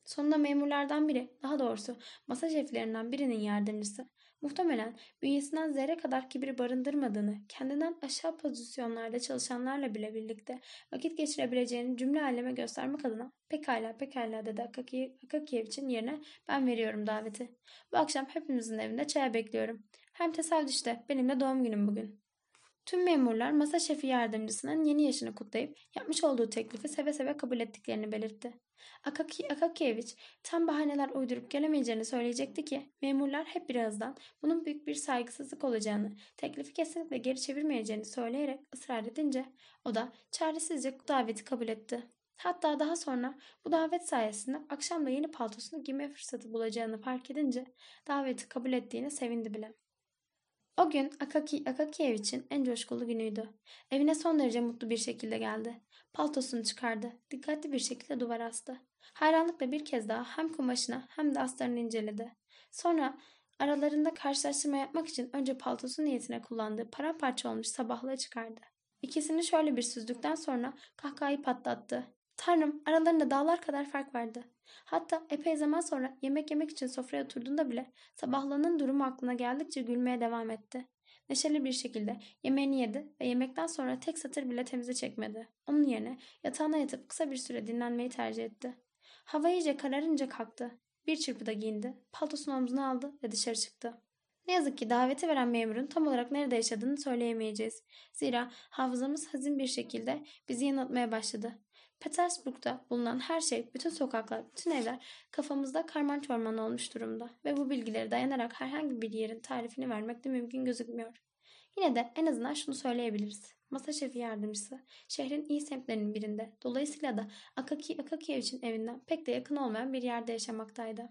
Sonunda memurlardan biri, daha doğrusu masa şeflerinden birinin yardımcısı, muhtemelen bünyesinden zerre kadar kibir barındırmadığını, kendinden aşağı pozisyonlarda çalışanlarla bile birlikte vakit geçirebileceğini cümle aleme göstermek adına pekala pekala dedi Akaki, Akakiyevic'in yerine ben veriyorum daveti. Bu akşam hepimizin evinde çaya bekliyorum. Hem tesadüf işte benim de doğum günüm bugün. Tüm memurlar masa şefi yardımcısının yeni yaşını kutlayıp yapmış olduğu teklifi seve seve kabul ettiklerini belirtti. Akaki, Akakievich tam bahaneler uydurup gelemeyeceğini söyleyecekti ki memurlar hep birazdan bunun büyük bir saygısızlık olacağını, teklifi kesinlikle geri çevirmeyeceğini söyleyerek ısrar edince o da çaresizce daveti kabul etti. Hatta daha sonra bu davet sayesinde akşam da yeni paltosunu giyme fırsatı bulacağını fark edince daveti kabul ettiğine sevindi bile. O gün Akaki Akakiev için en coşkulu günüydü. Evine son derece mutlu bir şekilde geldi. Paltosunu çıkardı. Dikkatli bir şekilde duvara astı. Hayranlıkla bir kez daha hem kumaşına hem de astarını inceledi. Sonra aralarında karşılaştırma yapmak için önce paltosu niyetine kullandığı paramparça olmuş sabahlığı çıkardı. İkisini şöyle bir süzdükten sonra kahkahayı patlattı. Tanrım aralarında dağlar kadar fark vardı. Hatta epey zaman sonra yemek yemek için sofraya oturduğunda bile sabahlığının durumu aklına geldikçe gülmeye devam etti. Neşeli bir şekilde yemeğini yedi ve yemekten sonra tek satır bile temize çekmedi. Onun yerine yatağına yatıp kısa bir süre dinlenmeyi tercih etti. Hava iyice kararınca kalktı. Bir çırpıda giyindi, paltosunu omzuna aldı ve dışarı çıktı. Ne yazık ki daveti veren memurun tam olarak nerede yaşadığını söyleyemeyeceğiz. Zira hafızamız hazin bir şekilde bizi yanıltmaya başladı. Petersburg'da bulunan her şey, bütün sokaklar, bütün evler kafamızda karman çorman olmuş durumda ve bu bilgileri dayanarak herhangi bir yerin tarifini vermek de mümkün gözükmüyor. Yine de en azından şunu söyleyebiliriz. Masa şefi yardımcısı şehrin iyi semtlerinin birinde dolayısıyla da Akaki Akakiyevich'in evinden pek de yakın olmayan bir yerde yaşamaktaydı.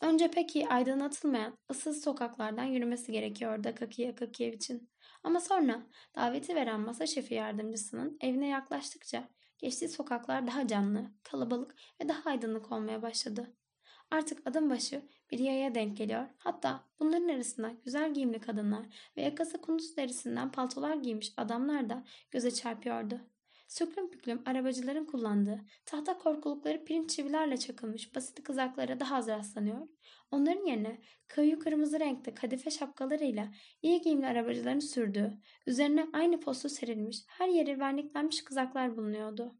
Önce pek iyi aydınlatılmayan ıssız sokaklardan yürümesi gerekiyordu Akaki Akakiyevich'in. Ama sonra daveti veren masa şefi yardımcısının evine yaklaştıkça Geçtiği sokaklar daha canlı, kalabalık ve daha aydınlık olmaya başladı. Artık adım başı bir yaya denk geliyor. Hatta bunların arasında güzel giyimli kadınlar ve yakası kunduz derisinden paltolar giymiş adamlar da göze çarpıyordu. Süklüm püklüm arabacıların kullandığı tahta korkulukları pirinç çivilerle çakılmış basit kızaklara daha az rastlanıyor. Onların yerine koyu kırmızı renkte kadife şapkalarıyla iyi giyimli arabacıların sürdüğü, üzerine aynı postu serilmiş, her yeri verniklenmiş kızaklar bulunuyordu.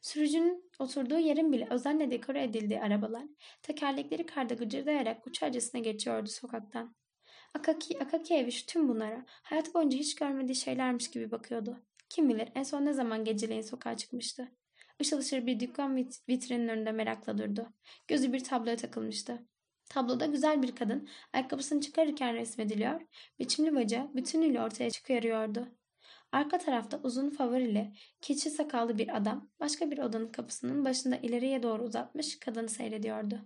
Sürücünün oturduğu yerin bile özenle dekore edildiği arabalar, tekerlekleri karda gıcırdayarak uçarcasına geçiyordu sokaktan. Akaki, Akaki evi tüm bunlara hayat boyunca hiç görmediği şeylermiş gibi bakıyordu. Kim bilir en son ne zaman geceleyin sokağa çıkmıştı. Işıl ışıl bir dükkan vit vitrinin önünde merakla durdu. Gözü bir tabloya takılmıştı. Tabloda güzel bir kadın ayakkabısını çıkarırken resmediliyor, biçimli bacağı bütünüyle ortaya çıkarıyordu. Arka tarafta uzun favorili, keçi sakallı bir adam başka bir odanın kapısının başında ileriye doğru uzatmış kadını seyrediyordu.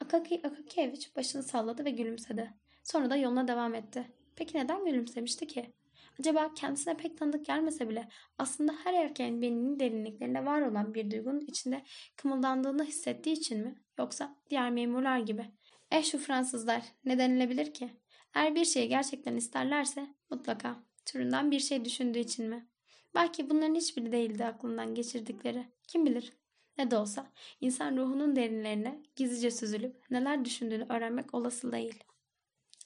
Akaki Akakiyevich başını salladı ve gülümsedi. Sonra da yoluna devam etti. Peki neden gülümsemişti ki? Acaba kendisine pek tanıdık gelmese bile aslında her erkeğin beyninin derinliklerinde var olan bir duygunun içinde kımıldandığını hissettiği için mi? Yoksa diğer memurlar gibi. Eh şu Fransızlar ne denilebilir ki? Eğer bir şeyi gerçekten isterlerse mutlaka türünden bir şey düşündüğü için mi? Belki bunların hiçbiri değildi aklından geçirdikleri. Kim bilir? Ne de olsa insan ruhunun derinlerine gizlice süzülüp neler düşündüğünü öğrenmek olası değil.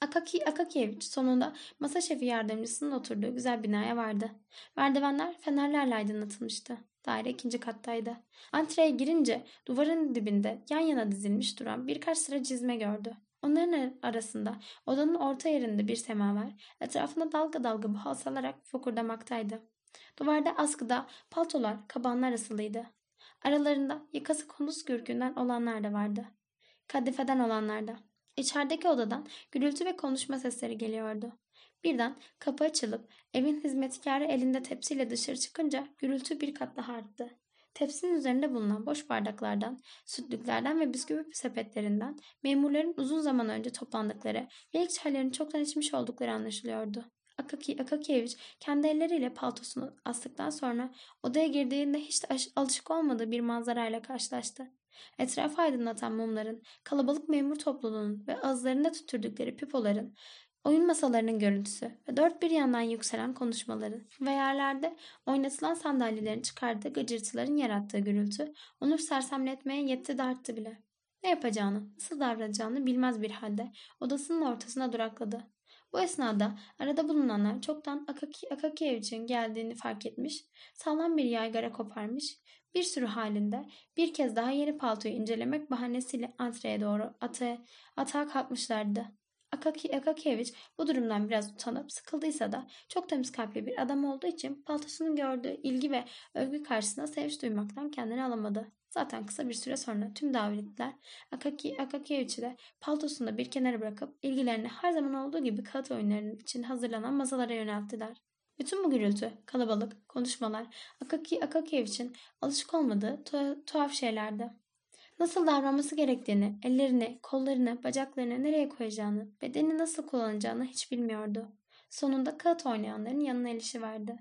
Akaki Akakievich sonunda masa şefi yardımcısının oturduğu güzel binaya vardı. Merdivenler fenerlerle aydınlatılmıştı. Daire ikinci kattaydı. Antreye girince duvarın dibinde yan yana dizilmiş duran birkaç sıra çizme gördü. Onların arasında odanın orta yerinde bir semaver etrafında dalga dalga buhal salarak fokurdamaktaydı. Duvarda askıda paltolar, kabanlar asılıydı. Aralarında yakası kunduz gürkünden olanlar da vardı. Kadifeden olanlar da. İçerideki odadan gürültü ve konuşma sesleri geliyordu. Birden kapı açılıp evin hizmetkarı elinde tepsiyle dışarı çıkınca gürültü bir kat daha arttı. Tepsinin üzerinde bulunan boş bardaklardan, sütlüklerden ve bisküvi sepetlerinden memurların uzun zaman önce toplandıkları ve ilk çaylarını çoktan içmiş oldukları anlaşılıyordu. Akaki Akakievich kendi elleriyle paltosunu astıktan sonra odaya girdiğinde hiç de alışık olmadığı bir manzarayla karşılaştı. Etrafı aydınlatan mumların, kalabalık memur topluluğunun ve ağızlarında tüttürdükleri pipoların, oyun masalarının görüntüsü ve dört bir yandan yükselen konuşmaları ve yerlerde oynatılan sandalyelerin çıkardığı gıcırtıların yarattığı gürültü onu sersemletmeye yetti de bile. Ne yapacağını, nasıl davranacağını bilmez bir halde odasının ortasına durakladı. Bu esnada arada bulunanlar çoktan Akaki, Akakiyevich'in geldiğini fark etmiş, sağlam bir yaygara koparmış, bir sürü halinde bir kez daha yeni paltoyu incelemek bahanesiyle antreye doğru ata, atağa kalkmışlardı. Akaki Akakievich bu durumdan biraz utanıp sıkıldıysa da çok temiz kalpli bir adam olduğu için paltosunun gördüğü ilgi ve övgü karşısında sevinç duymaktan kendini alamadı. Zaten kısa bir süre sonra tüm davetliler Akaki Akakievich'i de paltosunu bir kenara bırakıp ilgilerini her zaman olduğu gibi kağıt oyunlarının için hazırlanan masalara yönelttiler. Bütün bu gürültü, kalabalık, konuşmalar Akaki Akakievich'in alışık olmadığı tu- tuhaf şeylerdi. Nasıl davranması gerektiğini, ellerini, kollarını, bacaklarını nereye koyacağını, bedenini nasıl kullanacağını hiç bilmiyordu. Sonunda kağıt oynayanların yanına verdi.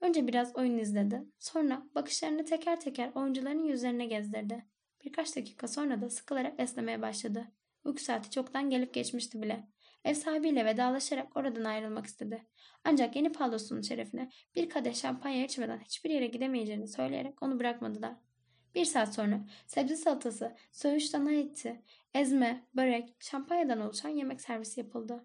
Önce biraz oyun izledi. Sonra bakışlarını teker teker oyuncuların yüzlerine gezdirdi. Birkaç dakika sonra da sıkılarak esnemeye başladı. Uyku saati çoktan gelip geçmişti bile. Ev sahibiyle vedalaşarak oradan ayrılmak istedi. Ancak yeni palosunun şerefine bir kadeh şampanya içmeden hiçbir yere gidemeyeceğini söyleyerek onu bırakmadılar. Bir saat sonra sebze salatası, söğüş dana eti, ezme, börek, şampanyadan oluşan yemek servisi yapıldı.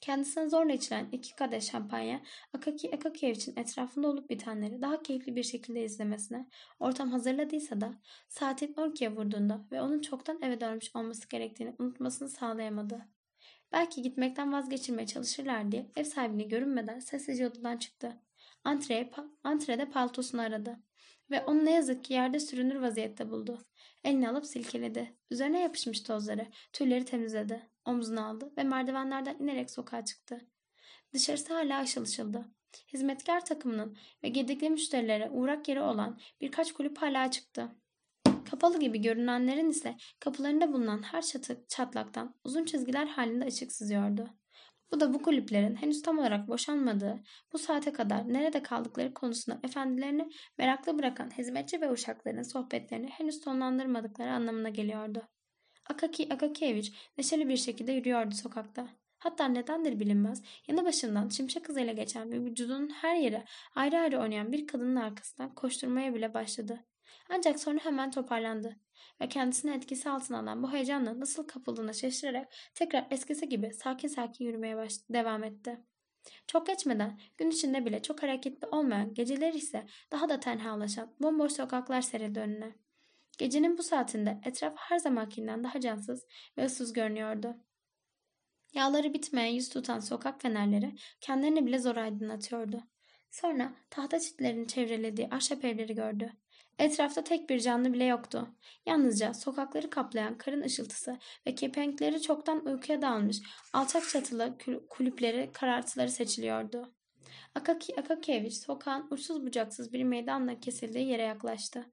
Kendisine zorla içilen iki kadeh şampanya, Akaki Akakievich'in etrafında olup bitenleri daha keyifli bir şekilde izlemesine ortam hazırladıysa da saatin 12'ye vurduğunda ve onun çoktan eve dönmüş olması gerektiğini unutmasını sağlayamadı. Belki gitmekten vazgeçirmeye çalışırlar diye ev sahibini görünmeden sessizce odadan çıktı. Antreye, antrede paltosunu aradı ve onu ne yazık ki yerde sürünür vaziyette buldu. Elini alıp silkeledi. Üzerine yapışmış tozları, tüyleri temizledi. Omzunu aldı ve merdivenlerden inerek sokağa çıktı. Dışarısı hala ışıl ışıldı. Hizmetkar takımının ve gedikli müşterilere uğrak yeri olan birkaç kulüp hala çıktı. Kapalı gibi görünenlerin ise kapılarında bulunan her çatı, çatlaktan uzun çizgiler halinde ışık sızıyordu. Bu da bu kulüplerin henüz tam olarak boşanmadığı, bu saate kadar nerede kaldıkları konusunda efendilerini meraklı bırakan hizmetçi ve uşakların sohbetlerini henüz sonlandırmadıkları anlamına geliyordu. Akaki Akakievich neşeli bir şekilde yürüyordu sokakta. Hatta nedendir bilinmez yanı başından şimşek hızıyla geçen ve vücudunun her yeri ayrı ayrı oynayan bir kadının arkasından koşturmaya bile başladı. Ancak sonra hemen toparlandı ve kendisini etkisi altına alan bu heyecanla nasıl kapıldığına şaşırarak tekrar eskisi gibi sakin sakin yürümeye baş devam etti. Çok geçmeden gün içinde bile çok hareketli olmayan geceler ise daha da tenhalaşan bomboş sokaklar serildi önüne. Gecenin bu saatinde etraf her zamankinden daha cansız ve ıssız görünüyordu. Yağları bitmeye yüz tutan sokak fenerleri kendilerini bile zor aydınlatıyordu. Sonra tahta çitlerin çevrelediği ahşap evleri gördü. Etrafta tek bir canlı bile yoktu. Yalnızca sokakları kaplayan karın ışıltısı ve kepenkleri çoktan uykuya dalmış alçak çatılı kulüpleri karartıları seçiliyordu. Akaki Akakevich sokağın uçsuz bucaksız bir meydanla kesildiği yere yaklaştı.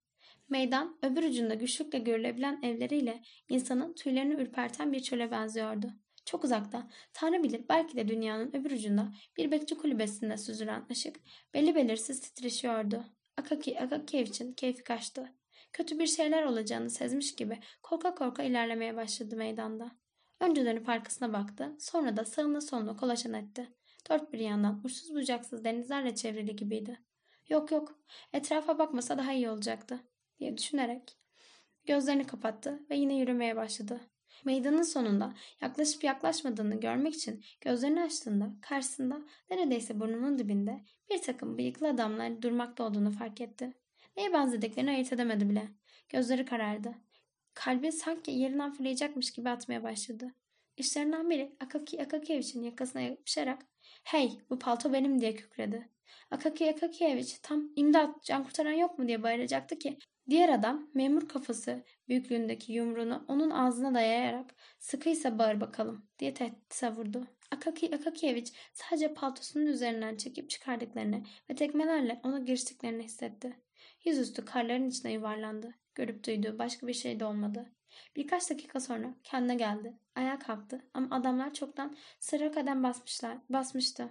Meydan öbür ucunda güçlükle görülebilen evleriyle insanın tüylerini ürperten bir çöle benziyordu. Çok uzakta, Tanrı bilir belki de dünyanın öbür ucunda bir bekçi kulübesinde süzülen ışık belli belirsiz titreşiyordu. Akaki Akakiyevich'in keyfi kaçtı. Kötü bir şeyler olacağını sezmiş gibi korka korka ilerlemeye başladı meydanda. Önce dönüp arkasına baktı, sonra da sağına soluna kolaçan etti. Dört bir yandan uçsuz bucaksız denizlerle çevrili gibiydi. Yok yok, etrafa bakmasa daha iyi olacaktı, diye düşünerek gözlerini kapattı ve yine yürümeye başladı. Meydanın sonunda yaklaşıp yaklaşmadığını görmek için gözlerini açtığında karşısında neredeyse burnunun dibinde bir takım bıyıklı adamlar durmakta olduğunu fark etti. Neye benzediklerini ayırt edemedi bile. Gözleri karardı. Kalbi sanki yerinden fırlayacakmış gibi atmaya başladı. İşlerinden biri Akaki Akakiyevich'in yakasına yapışarak ''Hey bu palto benim'' diye kükredi. Akaki Akakiyevich tam imdat can kurtaran yok mu diye bağıracaktı ki diğer adam memur kafası büyüklüğündeki yumruğunu onun ağzına dayayarak sıkıysa bağır bakalım diye tehdit savurdu. Akaki Akakiyevich sadece paltosunun üzerinden çekip çıkardıklarını ve tekmelerle ona giriştiklerini hissetti. Yüzüstü karların içine yuvarlandı. Görüp duyduğu başka bir şey de olmadı. Birkaç dakika sonra kendine geldi. Ayağa kalktı ama adamlar çoktan sıra kadem basmışlar, basmıştı.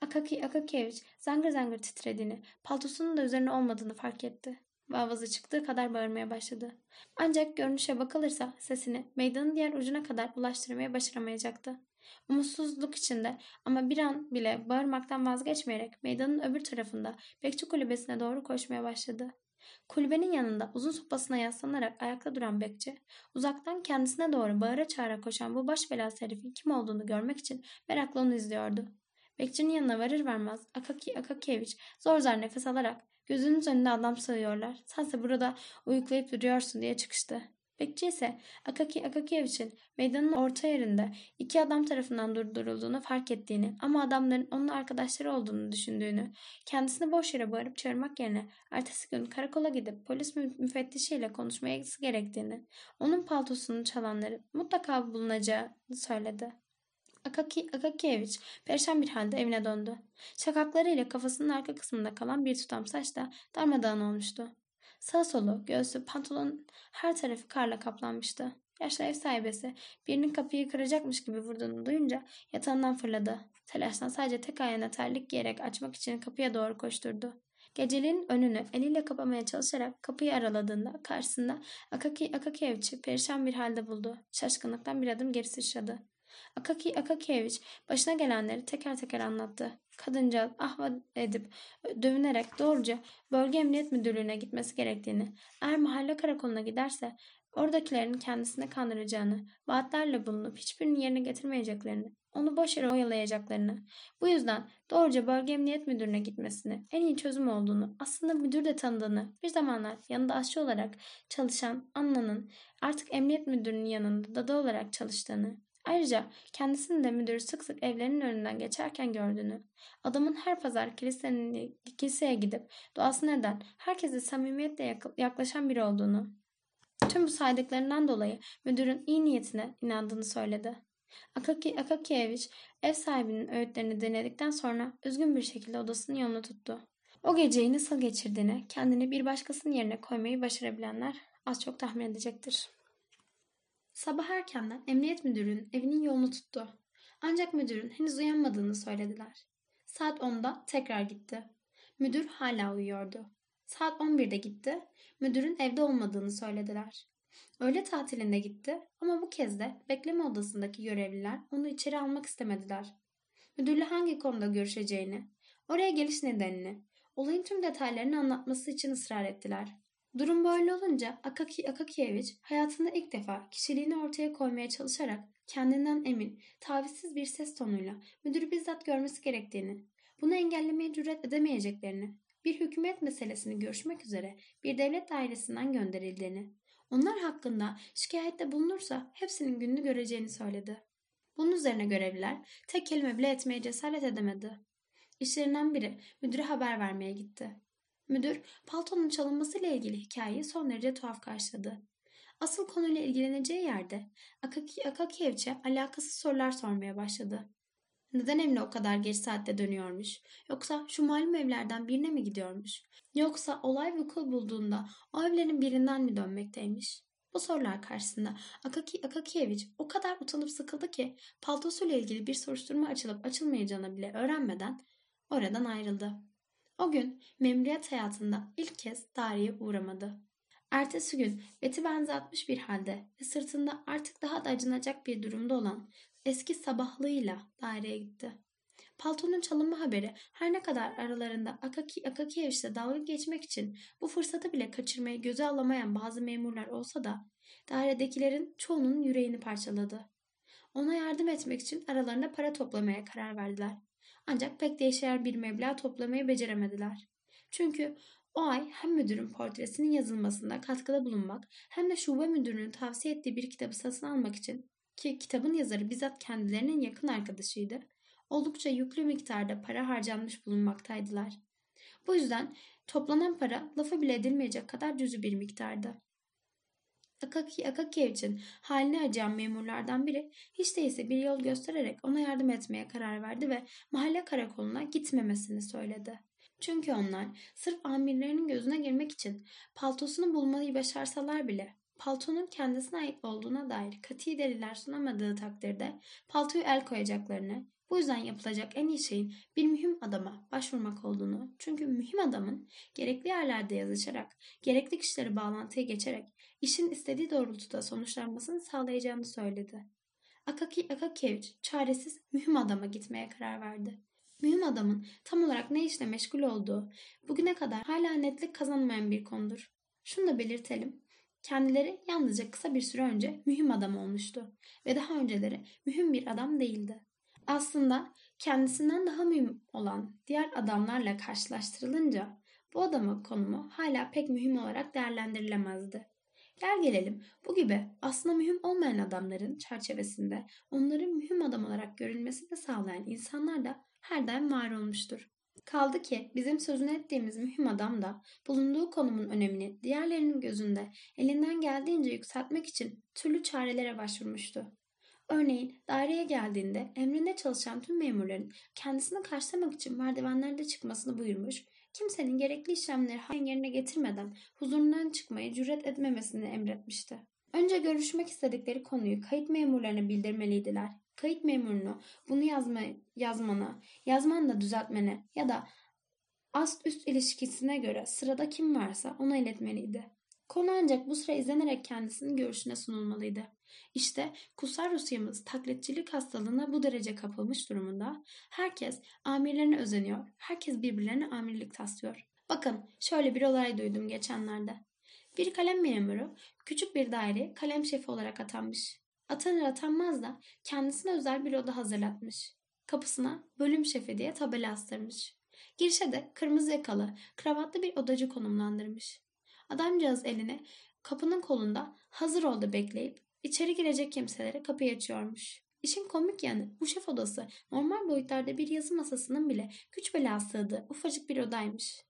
Akaki Akakiyevich zangır zangır titrediğini, paltosunun da üzerine olmadığını fark etti. Ve avazı çıktığı kadar bağırmaya başladı. Ancak görünüşe bakılırsa sesini meydanın diğer ucuna kadar ulaştırmaya başaramayacaktı. Umutsuzluk içinde ama bir an bile bağırmaktan vazgeçmeyerek meydanın öbür tarafında bekçi kulübesine doğru koşmaya başladı. Kulübenin yanında uzun sopasına yaslanarak ayakta duran bekçi, uzaktan kendisine doğru bağıra çağıra koşan bu baş belası herifin kim olduğunu görmek için merakla onu izliyordu. Bekçinin yanına varır varmaz Akaki Akakievich zor zor nefes alarak gözünüz önünde adam sığıyorlar. Sense burada uyuklayıp duruyorsun diye çıkıştı. Bekçi ise Akaki Akakievich'in meydanın orta yerinde iki adam tarafından durdurulduğunu fark ettiğini ama adamların onun arkadaşları olduğunu düşündüğünü, kendisini boş yere bağırıp çağırmak yerine ertesi gün karakola gidip polis müfettişiyle konuşmaya gerektiğini, onun paltosunu çalanları mutlaka bulunacağını söyledi. Akaki Akakievich perişan bir halde evine döndü. Şakaklarıyla kafasının arka kısmında kalan bir tutam saç da darmadağın olmuştu. Sağ solu, göğsü, pantolonun her tarafı karla kaplanmıştı. Yaşlı ev sahibesi birinin kapıyı kıracakmış gibi vurduğunu duyunca yatağından fırladı. Telaştan sadece tek ayağına terlik giyerek açmak için kapıya doğru koşturdu. Geceliğin önünü eliyle kapamaya çalışarak kapıyı araladığında karşısında Akaki Akakiyevich'i perişan bir halde buldu. Şaşkınlıktan bir adım geri sıçradı. Akaki Akakievich başına gelenleri teker teker anlattı. Kadıncağız ahva edip dövünerek doğruca bölge emniyet müdürlüğüne gitmesi gerektiğini, eğer mahalle karakoluna giderse oradakilerin kendisine kandıracağını, vaatlerle bulunup hiçbirini yerine getirmeyeceklerini, onu boş yere oyalayacaklarını, bu yüzden doğruca bölge emniyet müdürüne gitmesini en iyi çözüm olduğunu, aslında müdür de tanıdığını, bir zamanlar yanında aşçı olarak çalışan Anna'nın artık emniyet müdürünün yanında dada olarak çalıştığını, Ayrıca kendisini de müdür sık sık evlerinin önünden geçerken gördüğünü, adamın her pazar kilisenin, kiliseye gidip duasını eden, herkese samimiyetle yaklaşan biri olduğunu, tüm bu saydıklarından dolayı müdürün iyi niyetine inandığını söyledi. Akaki Akakievich ev sahibinin öğütlerini dinledikten sonra üzgün bir şekilde odasının yolunu tuttu. O geceyi nasıl geçirdiğini kendini bir başkasının yerine koymayı başarabilenler az çok tahmin edecektir. Sabah erkenden emniyet müdürünün evinin yolunu tuttu. Ancak müdürün henüz uyanmadığını söylediler. Saat 10'da tekrar gitti. Müdür hala uyuyordu. Saat 11'de gitti. Müdürün evde olmadığını söylediler. Öğle tatilinde gitti ama bu kez de bekleme odasındaki görevliler onu içeri almak istemediler. Müdürle hangi konuda görüşeceğini, oraya geliş nedenini, olayın tüm detaylarını anlatması için ısrar ettiler. Durum böyle olunca Akaki Akakievich hayatında ilk defa kişiliğini ortaya koymaya çalışarak kendinden emin, tavizsiz bir ses tonuyla müdürü bizzat görmesi gerektiğini, bunu engellemeye cüret edemeyeceklerini, bir hükümet meselesini görüşmek üzere bir devlet dairesinden gönderildiğini, onlar hakkında şikayette bulunursa hepsinin gününü göreceğini söyledi. Bunun üzerine görevliler tek kelime bile etmeye cesaret edemedi. İşlerinden biri müdüre haber vermeye gitti. Müdür paltonun çalınmasıyla ilgili hikayeyi son derece tuhaf karşıladı. Asıl konuyla ilgileneceği yerde Akaki Akakievç'e alakasız sorular sormaya başladı. Neden evine o kadar geç saatte dönüyormuş? Yoksa şu malum evlerden birine mi gidiyormuş? Yoksa olay vuku bulduğunda o evlerin birinden mi dönmekteymiş? Bu sorular karşısında Akaki Akakievich o kadar utanıp sıkıldı ki paltosuyla ilgili bir soruşturma açılıp açılmayacağını bile öğrenmeden oradan ayrıldı. O gün memuriyet hayatında ilk kez daireye uğramadı. Ertesi gün beti benzi atmış bir halde ve sırtında artık daha da acınacak bir durumda olan eski sabahlığıyla daireye gitti. paltonun çalınma haberi her ne kadar aralarında Akaki Akakiyeviç'le dalga geçmek için bu fırsatı bile kaçırmayı göze alamayan bazı memurlar olsa da dairedekilerin çoğunun yüreğini parçaladı. Ona yardım etmek için aralarında para toplamaya karar verdiler. Ancak pek değişer bir meblağ toplamayı beceremediler. Çünkü o ay hem müdürün portresinin yazılmasında katkıda bulunmak hem de şube müdürünün tavsiye ettiği bir kitabı satın almak için ki kitabın yazarı bizzat kendilerinin yakın arkadaşıydı, oldukça yüklü miktarda para harcanmış bulunmaktaydılar. Bu yüzden toplanan para lafı bile edilmeyecek kadar cüzü bir miktardı. Akaki Akakiyevich'in haline acıyan memurlardan biri hiç değilse bir yol göstererek ona yardım etmeye karar verdi ve mahalle karakoluna gitmemesini söyledi. Çünkü onlar sırf amirlerinin gözüne girmek için paltosunu bulmayı başarsalar bile paltonun kendisine ait olduğuna dair kati deliller sunamadığı takdirde paltoyu el koyacaklarını, bu yüzden yapılacak en iyi şeyin bir mühim adama başvurmak olduğunu, çünkü mühim adamın gerekli yerlerde yazışarak, gerekli kişileri bağlantıya geçerek işin istediği doğrultuda sonuçlanmasını sağlayacağını söyledi. Akaki Akakievich çaresiz mühim adama gitmeye karar verdi. Mühim adamın tam olarak ne işle meşgul olduğu bugüne kadar hala netlik kazanmayan bir konudur. Şunu da belirtelim. Kendileri yalnızca kısa bir süre önce mühim adam olmuştu ve daha önceleri mühim bir adam değildi. Aslında kendisinden daha mühim olan diğer adamlarla karşılaştırılınca bu adamın konumu hala pek mühim olarak değerlendirilemezdi. Gel gelelim bu gibi aslında mühim olmayan adamların çerçevesinde onların mühim adam olarak görülmesini sağlayan insanlar da her daim var olmuştur. Kaldı ki bizim sözünü ettiğimiz mühim adam da bulunduğu konumun önemini diğerlerinin gözünde elinden geldiğince yükseltmek için türlü çarelere başvurmuştu. Örneğin daireye geldiğinde emrinde çalışan tüm memurların kendisini karşılamak için merdivenlerde çıkmasını buyurmuş, kimsenin gerekli işlemleri yerine getirmeden huzurundan çıkmayı cüret etmemesini emretmişti. Önce görüşmek istedikleri konuyu kayıt memurlarına bildirmeliydiler. Kayıt memurunu bunu yazma, yazmana, yazmanla düzeltmene ya da ast üst ilişkisine göre sırada kim varsa ona iletmeliydi. Konu ancak bu sıra izlenerek kendisinin görüşüne sunulmalıydı. İşte Kusar Rusya'mız taklitçilik hastalığına bu derece kapılmış durumunda herkes amirlerine özeniyor, herkes birbirlerine amirlik taslıyor. Bakın şöyle bir olay duydum geçenlerde. Bir kalem memuru küçük bir daire kalem şefi olarak atanmış. Atanır atanmaz da kendisine özel bir oda hazırlatmış. Kapısına bölüm şefi diye tabela astırmış. Girişe de kırmızı yakalı, kravatlı bir odacı konumlandırmış. Adamcağız elini kapının kolunda hazır oldu bekleyip içeri girecek kimselere kapıyı açıyormuş. İşin komik yanı bu şef odası normal boyutlarda bir yazı masasının bile güç bela sığdığı ufacık bir odaymış.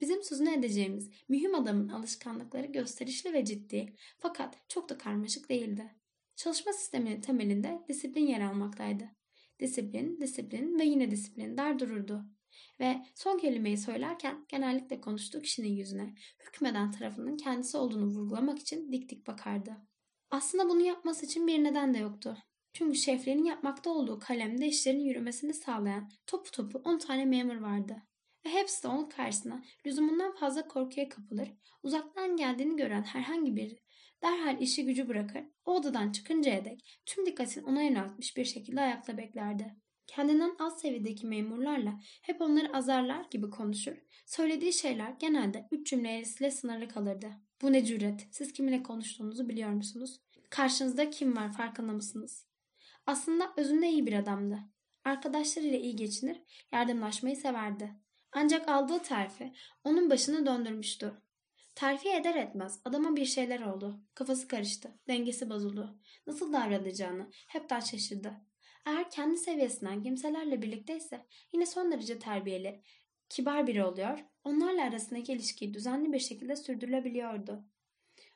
Bizim sözünü edeceğimiz mühim adamın alışkanlıkları gösterişli ve ciddi fakat çok da karmaşık değildi. Çalışma sisteminin temelinde disiplin yer almaktaydı. Disiplin, disiplin ve yine disiplin der dururdu. Ve son kelimeyi söylerken genellikle konuştuğu kişinin yüzüne hükmeden tarafının kendisi olduğunu vurgulamak için dik dik bakardı. Aslında bunu yapması için bir neden de yoktu. Çünkü şeflerin yapmakta olduğu kalemde işlerin yürümesini sağlayan topu topu 10 tane memur vardı. Ve hepsi de onun karşısına lüzumundan fazla korkuya kapılır, uzaktan geldiğini gören herhangi bir derhal işi gücü bırakır, o odadan çıkıncaya dek tüm dikkatini ona yöneltmiş bir şekilde ayakta beklerdi. Kendinden alt seviyedeki memurlarla hep onları azarlar gibi konuşur. Söylediği şeyler genelde üç cümlesiyle sınırlı kalırdı. Bu ne cüret? Siz kiminle konuştuğunuzu biliyor musunuz? Karşınızda kim var farkında mısınız? Aslında özünde iyi bir adamdı. Arkadaşlarıyla iyi geçinir, yardımlaşmayı severdi. Ancak aldığı terfi onun başını döndürmüştü. Terfi eder etmez adama bir şeyler oldu. Kafası karıştı, dengesi bozuldu. Nasıl davranacağını hepten şaşırdı. Eğer kendi seviyesinden kimselerle birlikteyse yine son derece terbiyeli, kibar biri oluyor, onlarla arasındaki ilişkiyi düzenli bir şekilde sürdürülebiliyordu.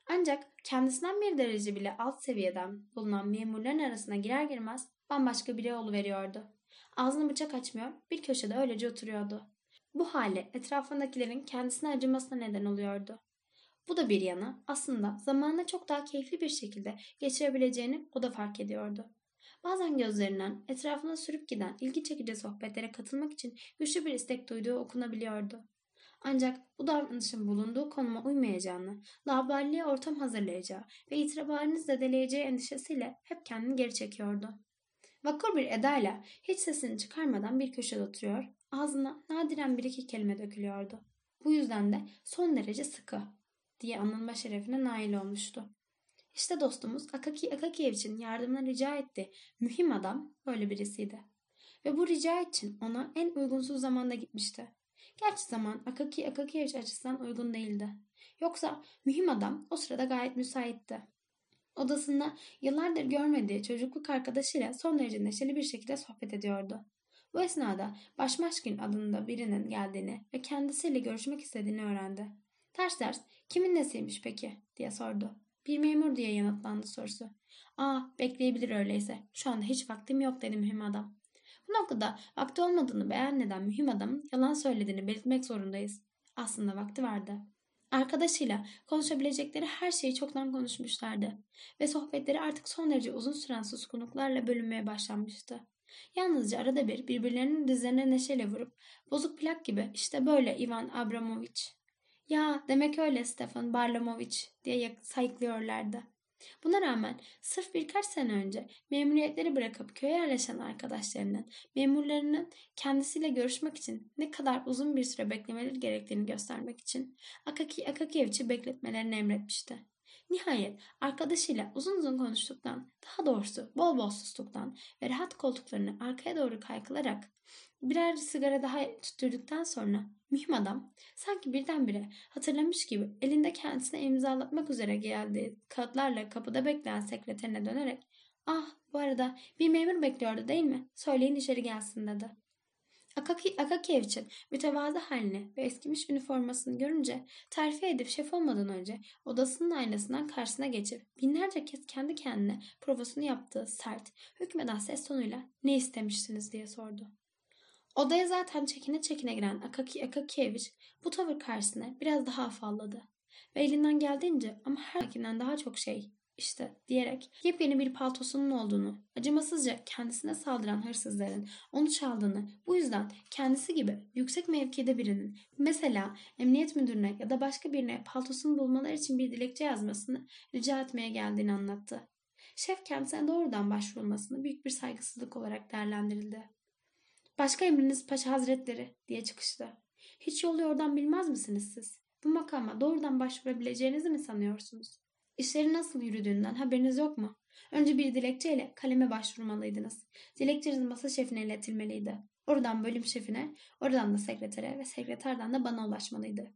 Ancak kendisinden bir derece bile alt seviyeden bulunan memurların arasına girer girmez bambaşka biri veriyordu. Ağzını bıçak açmıyor, bir köşede öylece oturuyordu. Bu hale etrafındakilerin kendisine acımasına neden oluyordu. Bu da bir yana aslında zamanla çok daha keyifli bir şekilde geçirebileceğini o da fark ediyordu. Bazen gözlerinden etrafına sürüp giden ilgi çekici sohbetlere katılmak için güçlü bir istek duyduğu okunabiliyordu. Ancak bu davranışın bulunduğu konuma uymayacağını, laballiğe ortam hazırlayacağı ve itibarını zedeleyeceği endişesiyle hep kendini geri çekiyordu. Vakur bir edayla hiç sesini çıkarmadan bir köşede oturuyor, ağzına nadiren bir iki kelime dökülüyordu. Bu yüzden de son derece sıkı diye anılma şerefine nail olmuştu. İşte dostumuz Akaki Akakiyevich'in yardımına rica etti. Mühim adam böyle birisiydi. Ve bu rica için ona en uygunsuz zamanda gitmişti. Gerçi zaman Akaki Akakiyevich açısından uygun değildi. Yoksa mühim adam o sırada gayet müsaitti. Odasında yıllardır görmediği çocukluk arkadaşıyla son derece neşeli bir şekilde sohbet ediyordu. Bu esnada Başmaşkin adında birinin geldiğini ve kendisiyle görüşmek istediğini öğrendi. Ters ters kimin nesiymiş peki diye sordu. Bir memur diye yanıtlandı sorusu. Aa bekleyebilir öyleyse. Şu anda hiç vaktim yok dedi mühim adam. Bu noktada vakti olmadığını beyan eden mühim adamın yalan söylediğini belirtmek zorundayız. Aslında vakti vardı. Arkadaşıyla konuşabilecekleri her şeyi çoktan konuşmuşlardı ve sohbetleri artık son derece uzun süren suskunluklarla bölünmeye başlanmıştı. Yalnızca arada bir birbirlerinin dizlerine neşeyle vurup bozuk plak gibi işte böyle Ivan Abramovich. Ya demek öyle Stefan Barlamovich diye sayıklıyorlardı. Buna rağmen sırf birkaç sene önce memuriyetleri bırakıp köye yerleşen arkadaşlarının memurlarının kendisiyle görüşmek için ne kadar uzun bir süre beklemeleri gerektiğini göstermek için Akaki Akakiyevich'i bekletmelerini emretmişti. Nihayet arkadaşıyla uzun uzun konuştuktan, daha doğrusu bol bol sustuktan ve rahat koltuklarını arkaya doğru kaykılarak birer sigara daha tutturduktan sonra mühim adam sanki birdenbire hatırlamış gibi elinde kendisine imzalatmak üzere geldiği kağıtlarla kapıda bekleyen sekreterine dönerek ''Ah bu arada bir memur bekliyordu değil mi? Söyleyin içeri gelsin.'' dedi. Akaki, Akakiyevich'in mütevazı halini ve eskimiş üniformasını görünce terfi edip şef olmadan önce odasının aynasından karşısına geçip binlerce kez kendi kendine provasını yaptığı sert, hükmeden ses tonuyla ne istemiştiniz diye sordu. Odaya zaten çekine çekine giren Akaki Akakievich bu tavır karşısında biraz daha afalladı. Ve elinden geldiğince ama her zamankinden daha çok şey işte diyerek yepyeni bir paltosunun olduğunu, acımasızca kendisine saldıran hırsızların onu çaldığını, bu yüzden kendisi gibi yüksek mevkide birinin mesela emniyet müdürüne ya da başka birine paltosunu bulmaları için bir dilekçe yazmasını rica etmeye geldiğini anlattı. Şef kendisine doğrudan başvurulmasını büyük bir saygısızlık olarak değerlendirildi. Başka emriniz paşa hazretleri diye çıkıştı. Hiç yolu oradan bilmez misiniz siz? Bu makama doğrudan başvurabileceğinizi mi sanıyorsunuz? İşleri nasıl yürüdüğünden haberiniz yok mu? Önce bir dilekçeyle kaleme başvurmalıydınız. Dilekçeniz masa şefine iletilmeliydi. Oradan bölüm şefine, oradan da sekretere ve sekreterden de bana ulaşmalıydı.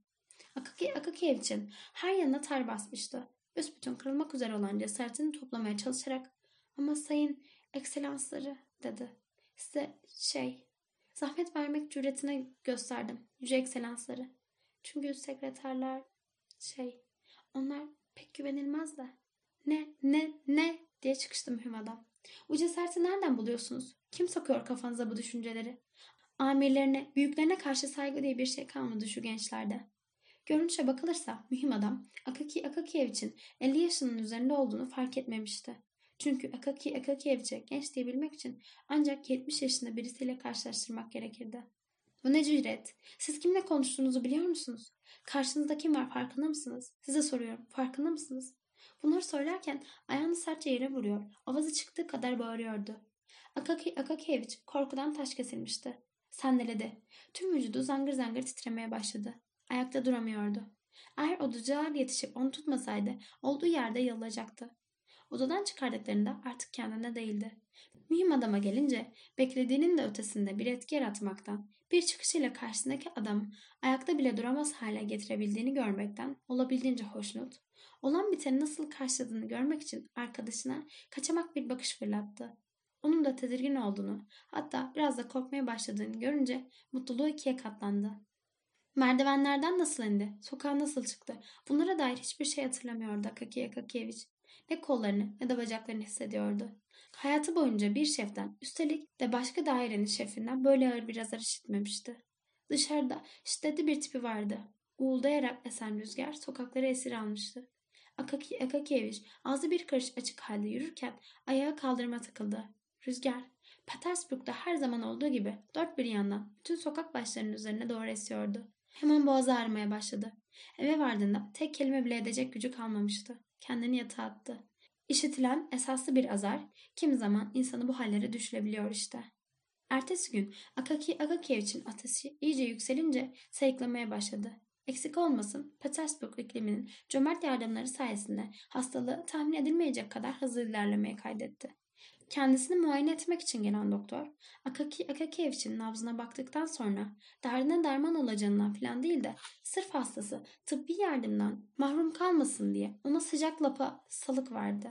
Akaki, Akaki için her yanına ter basmıştı. Büsbütün kırılmak üzere olan cesaretini toplamaya çalışarak ama sayın ekselansları dedi. Size şey zahmet vermek cüretine gösterdim yüce ekselansları. Çünkü sekreterler şey onlar pek güvenilmez de. Ne, ne, ne diye çıkıştı mühim adam. Bu cesareti nereden buluyorsunuz? Kim sokuyor kafanıza bu düşünceleri? Amirlerine, büyüklerine karşı saygı diye bir şey kalmadı şu gençlerde. Görünüşe bakılırsa mühim adam Akaki Akakiyevich'in 50 yaşının üzerinde olduğunu fark etmemişti. Çünkü Akaki Akakiyevich'e genç diyebilmek için ancak 70 yaşında birisiyle karşılaştırmak gerekirdi. Bu ne cüret? Siz kimle konuştuğunuzu biliyor musunuz? Karşınızda kim var farkında mısınız? Size soruyorum farkında mısınız? Bunları söylerken ayağını sertçe yere vuruyor. Avazı çıktığı kadar bağırıyordu. Akaki, Akakevich korkudan taş kesilmişti. Sendeledi. Tüm vücudu zangır zangır titremeye başladı. Ayakta duramıyordu. Eğer oducular yetişip onu tutmasaydı olduğu yerde yılacaktı. Odadan çıkardıklarında artık kendine değildi. Mühim adama gelince beklediğinin de ötesinde bir etki yaratmaktan, bir çıkışıyla karşısındaki adam ayakta bile duramaz hale getirebildiğini görmekten olabildiğince hoşnut, olan biteni nasıl karşıladığını görmek için arkadaşına kaçamak bir bakış fırlattı. Onun da tedirgin olduğunu, hatta biraz da korkmaya başladığını görünce mutluluğu ikiye katlandı. Merdivenlerden nasıl indi, sokağa nasıl çıktı, bunlara dair hiçbir şey hatırlamıyordu Akakiye Akakiyeviç. Ne kollarını ne de bacaklarını hissediyordu. Hayatı boyunca bir şeften, üstelik de başka dairenin şefinden böyle ağır bir azar işitmemişti. Dışarıda şiddetli bir tipi vardı. Uğuldayarak esen rüzgar sokakları esir almıştı. Akaki, Akakiyeviç ağzı bir karış açık halde yürürken ayağı kaldırıma takıldı. Rüzgar, Petersburg'da her zaman olduğu gibi dört bir yandan bütün sokak başlarının üzerine doğru esiyordu. Hemen boğazı ağrımaya başladı. Eve vardığında tek kelime bile edecek gücü kalmamıştı. Kendini yatağa attı. İşitilen esaslı bir azar kim zaman insanı bu hallere düşürebiliyor işte. Ertesi gün Akaki Akakiyevich'in ateşi iyice yükselince sayıklamaya başladı. Eksik olmasın Petersburg ikliminin cömert yardımları sayesinde hastalığı tahmin edilmeyecek kadar hızlı ilerlemeye kaydetti. Kendisini muayene etmek için gelen doktor, Akaki Akakiyevich'in nabzına baktıktan sonra derdine derman olacağından falan değil de sırf hastası tıbbi yardımdan mahrum kalmasın diye ona sıcak lapa salık verdi.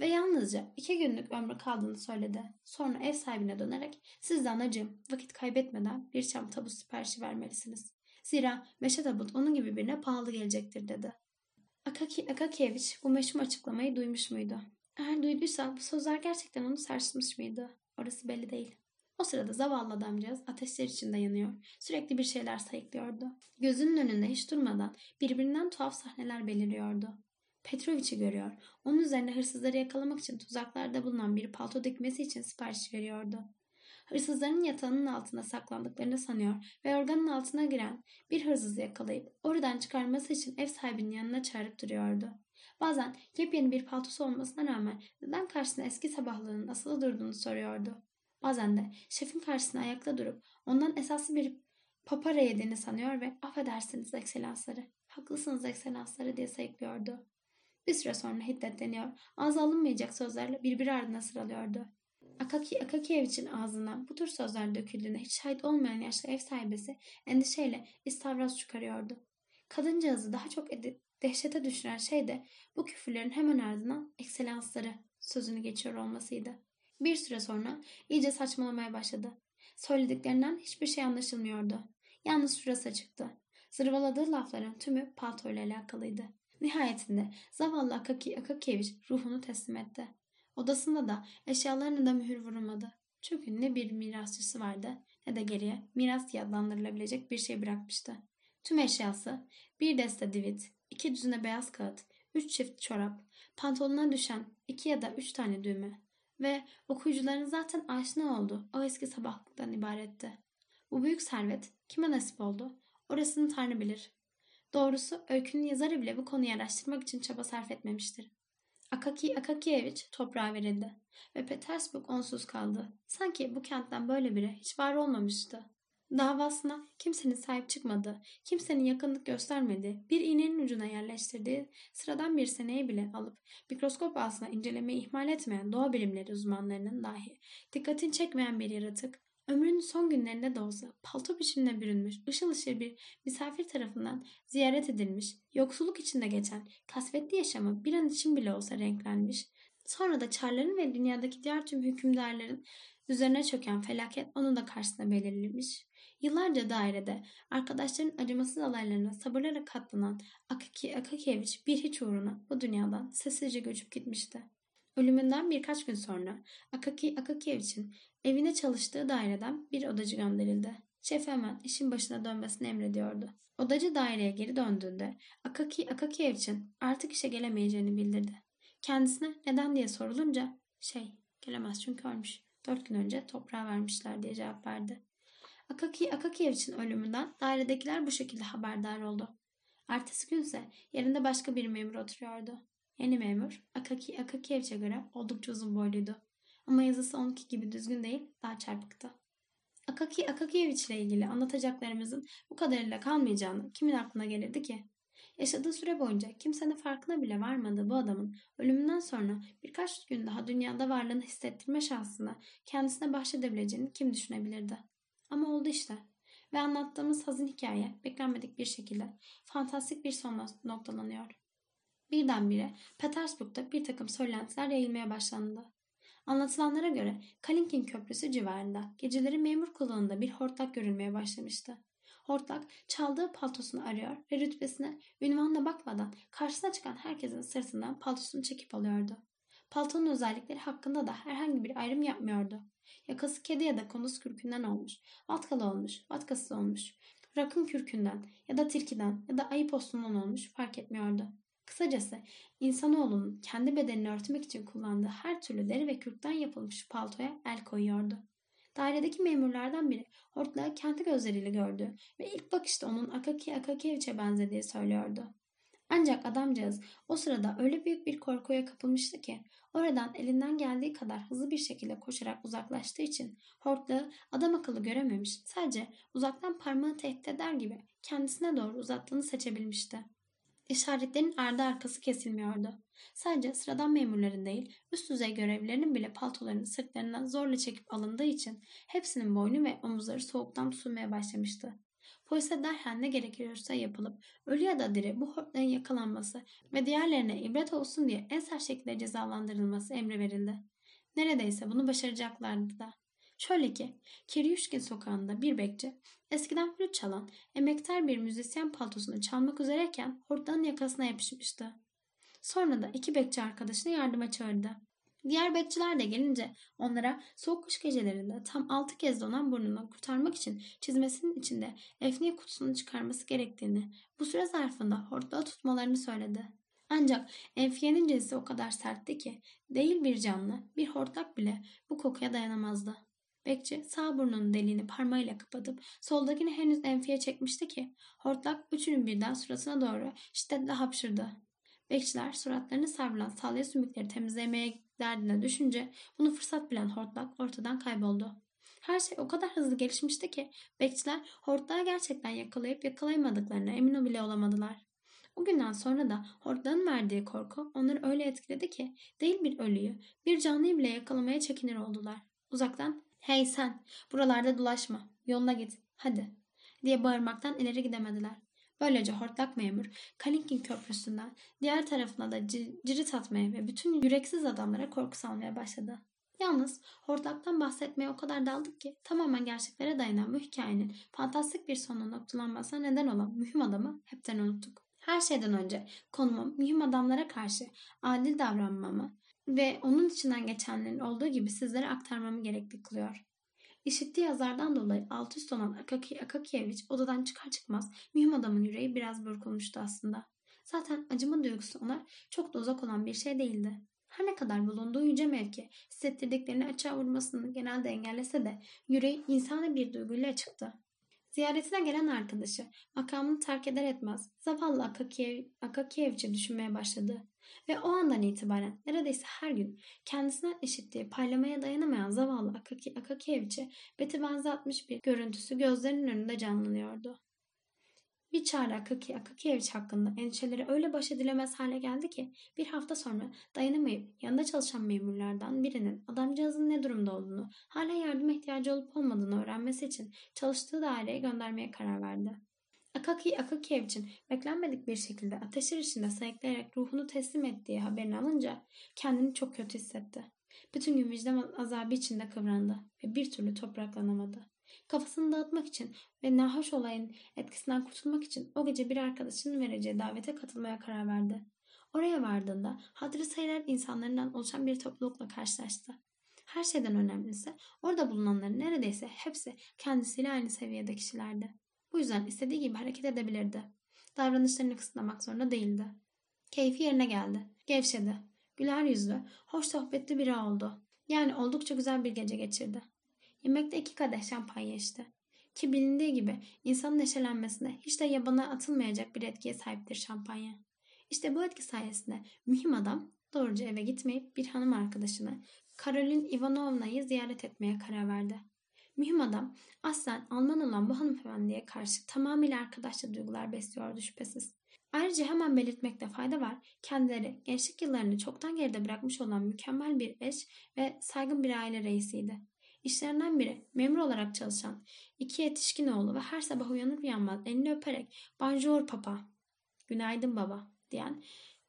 Ve yalnızca iki günlük ömrü kaldığını söyledi. Sonra ev sahibine dönerek sizden acım vakit kaybetmeden bir çam tabut siparişi vermelisiniz. Zira meşe tabut onun gibi birine pahalı gelecektir dedi. Akaki Akakiyevich bu meşhum açıklamayı duymuş muydu? Eğer duyduysa bu sözler gerçekten onu sarsmış mıydı? Orası belli değil. O sırada zavallı adamcağız ateşler içinde yanıyor. Sürekli bir şeyler sayıklıyordu. Gözünün önünde hiç durmadan birbirinden tuhaf sahneler beliriyordu. Petroviç'i görüyor. Onun üzerine hırsızları yakalamak için tuzaklarda bulunan bir palto dikmesi için sipariş veriyordu. Hırsızların yatağının altında saklandıklarını sanıyor ve organın altına giren bir hırsızı yakalayıp oradan çıkarması için ev sahibinin yanına çağırıp duruyordu. Bazen yepyeni bir paltosu olmasına rağmen neden karşısında eski sabahlığının asılı durduğunu soruyordu. Bazen de şefin karşısına ayakta durup ondan esaslı bir papara yediğini sanıyor ve affedersiniz ekselansları, haklısınız ekselansları diye sayıklıyordu. Bir süre sonra hiddetleniyor, ağza alınmayacak sözlerle birbiri ardına sıralıyordu. Akaki Akakiyevich'in ağzından bu tür sözler döküldüğüne hiç şahit olmayan yaşlı ev sahibesi endişeyle istavraz çıkarıyordu. Kadıncağızı daha çok dehşete düşüren şey de bu küfürlerin hemen ardından ekselansları sözünü geçiyor olmasıydı. Bir süre sonra iyice saçmalamaya başladı. Söylediklerinden hiçbir şey anlaşılmıyordu. Yalnız şurası çıktı. Zırvaladığı lafların tümü paltoyla alakalıydı. Nihayetinde zavallı Akaki Akakiyevich ruhunu teslim etti. Odasında da eşyalarına da mühür vurulmadı. Çünkü ne bir mirasçısı vardı ne de geriye miras diye adlandırılabilecek bir şey bırakmıştı. Tüm eşyası bir deste divit, iki düzine beyaz kağıt, üç çift çorap, pantolonuna düşen iki ya da üç tane düğme ve okuyucuların zaten aşina olduğu o eski sabahlıktan ibaretti. Bu büyük servet kime nasip oldu? Orasını Tanrı bilir. Doğrusu öykünün yazarı bile bu konuyu araştırmak için çaba sarf etmemiştir. Akaki Akakiyevich toprağa verildi ve Petersburg onsuz kaldı. Sanki bu kentten böyle biri hiç var olmamıştı. Davasına kimsenin sahip çıkmadığı, kimsenin yakınlık göstermediği, bir iğnenin ucuna yerleştirdiği sıradan bir seneyi bile alıp mikroskop altına incelemeyi ihmal etmeyen doğa bilimleri uzmanlarının dahi dikkatini çekmeyen bir yaratık, ömrünün son günlerinde de olsa palto biçimine bürünmüş, ışıl ışıl bir misafir tarafından ziyaret edilmiş, yoksulluk içinde geçen, kasvetli yaşamı bir an için bile olsa renklenmiş, sonra da çarların ve dünyadaki diğer tüm hükümdarların üzerine çöken felaket onun da karşısına belirlemiş. Yıllarca dairede arkadaşların acımasız alaylarına sabırlara katlanan Akaki Akakevich bir hiç uğruna bu dünyadan sessizce göçüp gitmişti. Ölümünden birkaç gün sonra Akaki Akakiyevich'in evine çalıştığı daireden bir odacı gönderildi. Şef hemen işin başına dönmesini emrediyordu. Odacı daireye geri döndüğünde Akaki Akakiyevich'in artık işe gelemeyeceğini bildirdi. Kendisine neden diye sorulunca şey gelemez çünkü ölmüş. Dört gün önce toprağa vermişler diye cevap verdi. Akaki Akakiyevich'in ölümünden dairedekiler bu şekilde haberdar oldu. Ertesi günse yerinde başka bir memur oturuyordu. Yeni memur Akaki Akakiyevich'e göre oldukça uzun boyluydu. Ama yazısı onunki gibi düzgün değil, daha çarpıktı. Akaki Akakiyevich ile ilgili anlatacaklarımızın bu kadarıyla kalmayacağını kimin aklına gelirdi ki? Yaşadığı süre boyunca kimsenin farkına bile varmadığı bu adamın ölümünden sonra birkaç gün daha dünyada varlığını hissettirme şansını kendisine bahşedebileceğini kim düşünebilirdi? Ama oldu işte. Ve anlattığımız hazin hikaye beklenmedik bir şekilde fantastik bir sonla noktalanıyor. Birdenbire Petersburg'da bir takım söylentiler yayılmaya başlandı. Anlatılanlara göre Kalinkin Köprüsü civarında geceleri memur kullanında bir hortlak görülmeye başlamıştı. Hortlak çaldığı paltosunu arıyor ve rütbesine ünvanla bakmadan karşısına çıkan herkesin sırtından paltosunu çekip alıyordu. Paltonun özellikleri hakkında da herhangi bir ayrım yapmıyordu. Yakası kedi ya da konus kürkünden olmuş, vatkalı olmuş, vatkasız olmuş, rakım kürkünden ya da tilkiden ya da ayı postundan olmuş fark etmiyordu. Kısacası insanoğlunun kendi bedenini örtmek için kullandığı her türlü deri ve kürkten yapılmış paltoya el koyuyordu. Dairedeki memurlardan biri hortlağı kendi gözleriyle gördü ve ilk bakışta onun Akaki Akakiyeviç'e benzediği söylüyordu. Ancak adamcağız o sırada öyle büyük bir korkuya kapılmıştı ki oradan elinden geldiği kadar hızlı bir şekilde koşarak uzaklaştığı için hortlağı adam akıllı görememiş. Sadece uzaktan parmağı tehdit eder gibi kendisine doğru uzattığını seçebilmişti. İşaretlerin ardı arkası kesilmiyordu. Sadece sıradan memurların değil, üst düzey görevlilerinin bile paltolarını sırtlarından zorla çekip alındığı için hepsinin boynu ve omuzları soğuktan tutulmaya başlamıştı. Polise derhal ne gerekiyorsa yapılıp ölü ya da diri bu hortların yakalanması ve diğerlerine ibret olsun diye en sert şekilde cezalandırılması emri verildi. Neredeyse bunu başaracaklardı da. Şöyle ki, Kiryushkin sokağında bir bekçi, eskiden flüt çalan, emektar bir müzisyen paltosunu çalmak üzereyken hortlanın yakasına yapışmıştı. Sonra da iki bekçi arkadaşını yardıma çağırdı. Diğer bekçiler de gelince onlara soğuk kış gecelerinde tam altı kez donan burnundan kurtarmak için çizmesinin içinde efniye kutusunu çıkarması gerektiğini, bu süre zarfında hortlağı tutmalarını söyledi. Ancak enfiyenin cinsi o kadar sertti ki değil bir canlı, bir hortlak bile bu kokuya dayanamazdı. Bekçi sağ burnunun deliğini parmağıyla kapatıp soldakini henüz enfiye çekmişti ki hortlak üçünün birden suratına doğru şiddetle hapşırdı. Bekçiler suratlarını savrulan salya sümükleri temizlemeye derdine düşünce bunu fırsat bilen hortlak ortadan kayboldu. Her şey o kadar hızlı gelişmişti ki bekçiler hortlağı gerçekten yakalayıp yakalayamadıklarına emin bile olamadılar. O günden sonra da hortlağın verdiği korku onları öyle etkiledi ki değil bir ölüyü, bir canlıyı bile yakalamaya çekinir oldular. Uzaktan hey sen buralarda dolaşma yoluna git hadi diye bağırmaktan ileri gidemediler. Böylece hortlak memur Kalinkin köprüsünden diğer tarafına da cirit atmaya ve bütün yüreksiz adamlara korku salmaya başladı. Yalnız hortlaktan bahsetmeye o kadar daldık ki tamamen gerçeklere dayanan bu hikayenin fantastik bir sonuna noktalanmasına neden olan mühim adamı hepten unuttuk. Her şeyden önce konumu mühim adamlara karşı adil davranmamı ve onun içinden geçenlerin olduğu gibi sizlere aktarmamı gerekli kılıyor. İşittiği yazardan dolayı alt üst olan Akaki Akakiyeviç odadan çıkar çıkmaz mühim adamın yüreği biraz burkulmuştu aslında. Zaten acıma duygusu ona çok da uzak olan bir şey değildi. Her ne kadar bulunduğu yüce mevki hissettirdiklerini açığa vurmasını genelde engellese de yüreği insani bir duyguyla açıktı. Ziyaretine gelen arkadaşı makamını terk eder etmez zavallı Akakiyev, Akakiyevç'i düşünmeye başladı. Ve o andan itibaren neredeyse her gün kendisine eşittiği parlamaya dayanamayan zavallı Akaki, Akakiyevç'e beti benzetmiş bir görüntüsü gözlerinin önünde canlanıyordu. Bir çare Akaki Akakiyevç hakkında endişeleri öyle baş edilemez hale geldi ki bir hafta sonra dayanamayıp yanında çalışan memurlardan birinin adamcağızın ne durumda olduğunu, hala yardıma ihtiyacı olup olmadığını öğrenmesi için çalıştığı daireye göndermeye karar verdi. Akaki Akakievç'in beklenmedik bir şekilde ateşler içinde sayıklayarak ruhunu teslim ettiği haberini alınca kendini çok kötü hissetti. Bütün gün vicdan azabı içinde kıvrandı ve bir türlü topraklanamadı. Kafasını dağıtmak için ve nahoş olayın etkisinden kurtulmak için o gece bir arkadaşının vereceği davete katılmaya karar verdi. Oraya vardığında hatırı sayılar insanlarından oluşan bir toplulukla karşılaştı. Her şeyden önemlisi orada bulunanların neredeyse hepsi kendisiyle aynı seviyede kişilerdi. Bu yüzden istediği gibi hareket edebilirdi. Davranışlarını kısıtlamak zorunda değildi. Keyfi yerine geldi. Gevşedi. Güler yüzlü, hoş sohbetli biri oldu. Yani oldukça güzel bir gece geçirdi. Yemekte iki kadeh şampanya içti. Ki bilindiği gibi insanın neşelenmesine hiç de yabana atılmayacak bir etkiye sahiptir şampanya. İşte bu etki sayesinde mühim adam doğruca eve gitmeyip bir hanım arkadaşını Karolin Ivanovna'yı ziyaret etmeye karar verdi. Mühim adam aslen Alman olan bu hanımefendiye karşı tamamıyla arkadaşça duygular besliyordu şüphesiz. Ayrıca hemen belirtmekte fayda var. Kendileri gençlik yıllarını çoktan geride bırakmış olan mükemmel bir eş ve saygın bir aile reisiydi. İşlerinden biri memur olarak çalışan iki yetişkin oğlu ve her sabah uyanır uyanmaz elini öperek Bonjour papa, günaydın baba diyen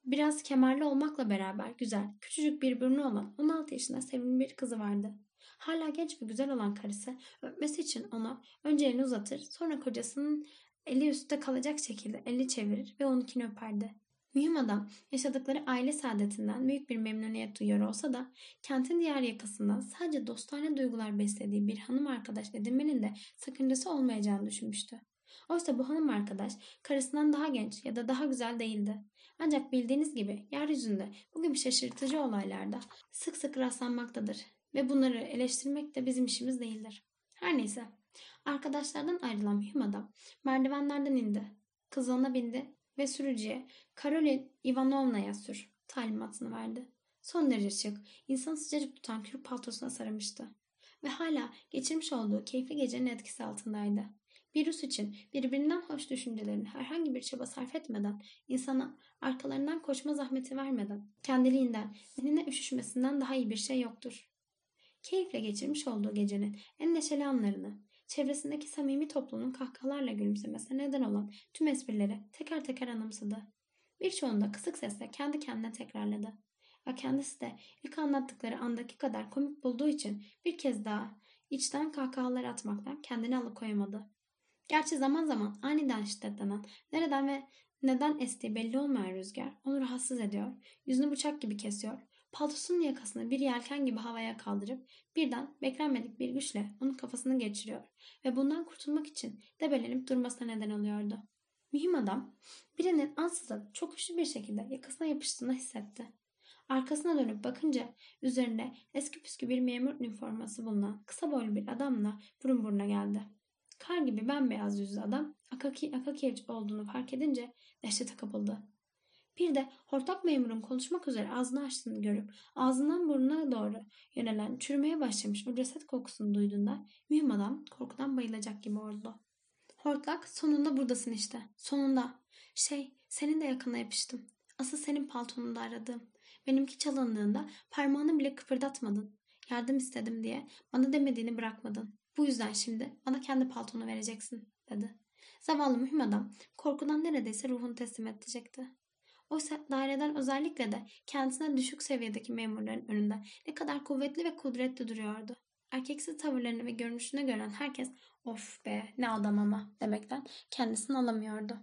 biraz kemerli olmakla beraber güzel, küçücük bir burnu olan 16 yaşında sevimli bir kızı vardı. Hala genç ve güzel olan karısı öpmesi için ona önce elini uzatır sonra kocasının eli üstte kalacak şekilde elini çevirir ve onunkini öperdi. Mühim adam yaşadıkları aile saadetinden büyük bir memnuniyet duyuyor olsa da kentin diğer yakasından sadece dostane duygular beslediği bir hanım arkadaş edinmenin de sakıncası olmayacağını düşünmüştü. Oysa bu hanım arkadaş karısından daha genç ya da daha güzel değildi. Ancak bildiğiniz gibi yeryüzünde bugün şaşırtıcı olaylarda sık sık rastlanmaktadır ve bunları eleştirmek de bizim işimiz değildir. Her neyse arkadaşlardan ayrılan mühim adam merdivenlerden indi. Kızağına bindi ve sürücüye Karolin Ivanovna'ya sür talimatını verdi. Son derece şık, insanı sıcacık tutan kürk paltosuna sarılmıştı. Ve hala geçirmiş olduğu keyifli gecenin etkisi altındaydı. Bir Rus için birbirinden hoş düşüncelerin herhangi bir çaba sarf etmeden, insana arkalarından koşma zahmeti vermeden, kendiliğinden, zihnine üşüşmesinden daha iyi bir şey yoktur. Keyifle geçirmiş olduğu gecenin en neşeli anlarını, çevresindeki samimi toplumun kahkahalarla gülümsemesine neden olan tüm esprileri teker teker anımsadı. Birçoğunu da kısık sesle kendi kendine tekrarladı. Ve kendisi de ilk anlattıkları andaki kadar komik bulduğu için bir kez daha içten kahkahalar atmaktan kendini alıkoyamadı. Gerçi zaman zaman aniden şiddetlenen, nereden ve neden estiği belli olmayan rüzgar onu rahatsız ediyor, yüzünü bıçak gibi kesiyor, paltosunun yakasını bir yelken gibi havaya kaldırıp birden beklenmedik bir güçle onun kafasını geçiriyor ve bundan kurtulmak için debelenip durmasına neden oluyordu. Mühim adam birinin ansızın çok güçlü bir şekilde yakasına yapıştığını hissetti. Arkasına dönüp bakınca üzerinde eski püskü bir memur üniforması bulunan kısa boylu bir adamla burun buruna geldi. Kar gibi bembeyaz yüzlü adam Akaki Akakiyeviç olduğunu fark edince dehşete kapıldı. Bir de hortlak memurun konuşmak üzere ağzını açtığını görüp ağzından burnuna doğru yönelen çürümeye başlamış o ceset kokusunu duyduğunda mühim adam korkudan bayılacak gibi oldu. Hortlak sonunda buradasın işte. Sonunda. Şey senin de yakına yapıştım. Asıl senin paltonunu da aradım. Benimki çalındığında parmağını bile kıpırdatmadın. Yardım istedim diye bana demediğini bırakmadın. Bu yüzden şimdi bana kendi paltonu vereceksin dedi. Zavallı mühim adam korkudan neredeyse ruhunu teslim edecekti. Oysa daireden özellikle de kendisinden düşük seviyedeki memurların önünde ne kadar kuvvetli ve kudretli duruyordu. Erkeksiz tavırlarını ve görünüşünü gören herkes of be ne adam ama demekten kendisini alamıyordu.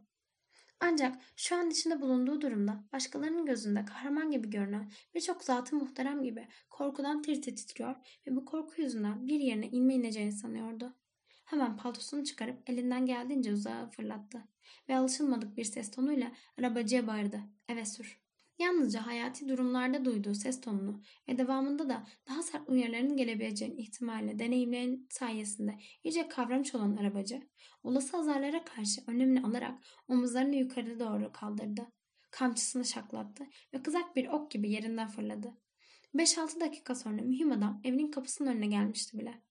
Ancak şu an içinde bulunduğu durumda başkalarının gözünde kahraman gibi görünen birçok zatı muhterem gibi korkudan tir titriyor ve bu korku yüzünden bir yerine inme ineceğini sanıyordu. Hemen paltosunu çıkarıp elinden geldiğince uzağa fırlattı ve alışılmadık bir ses tonuyla arabacıya bağırdı. Eve sür. Yalnızca hayati durumlarda duyduğu ses tonunu ve devamında da daha sert uyarıların gelebileceğini ihtimalle deneyimlerin sayesinde iyice kavramış olan arabacı, olası azarlara karşı önlemini alarak omuzlarını yukarı doğru kaldırdı. Kamçısını şaklattı ve kızak bir ok gibi yerinden fırladı. 5-6 dakika sonra mühim adam evinin kapısının önüne gelmişti bile.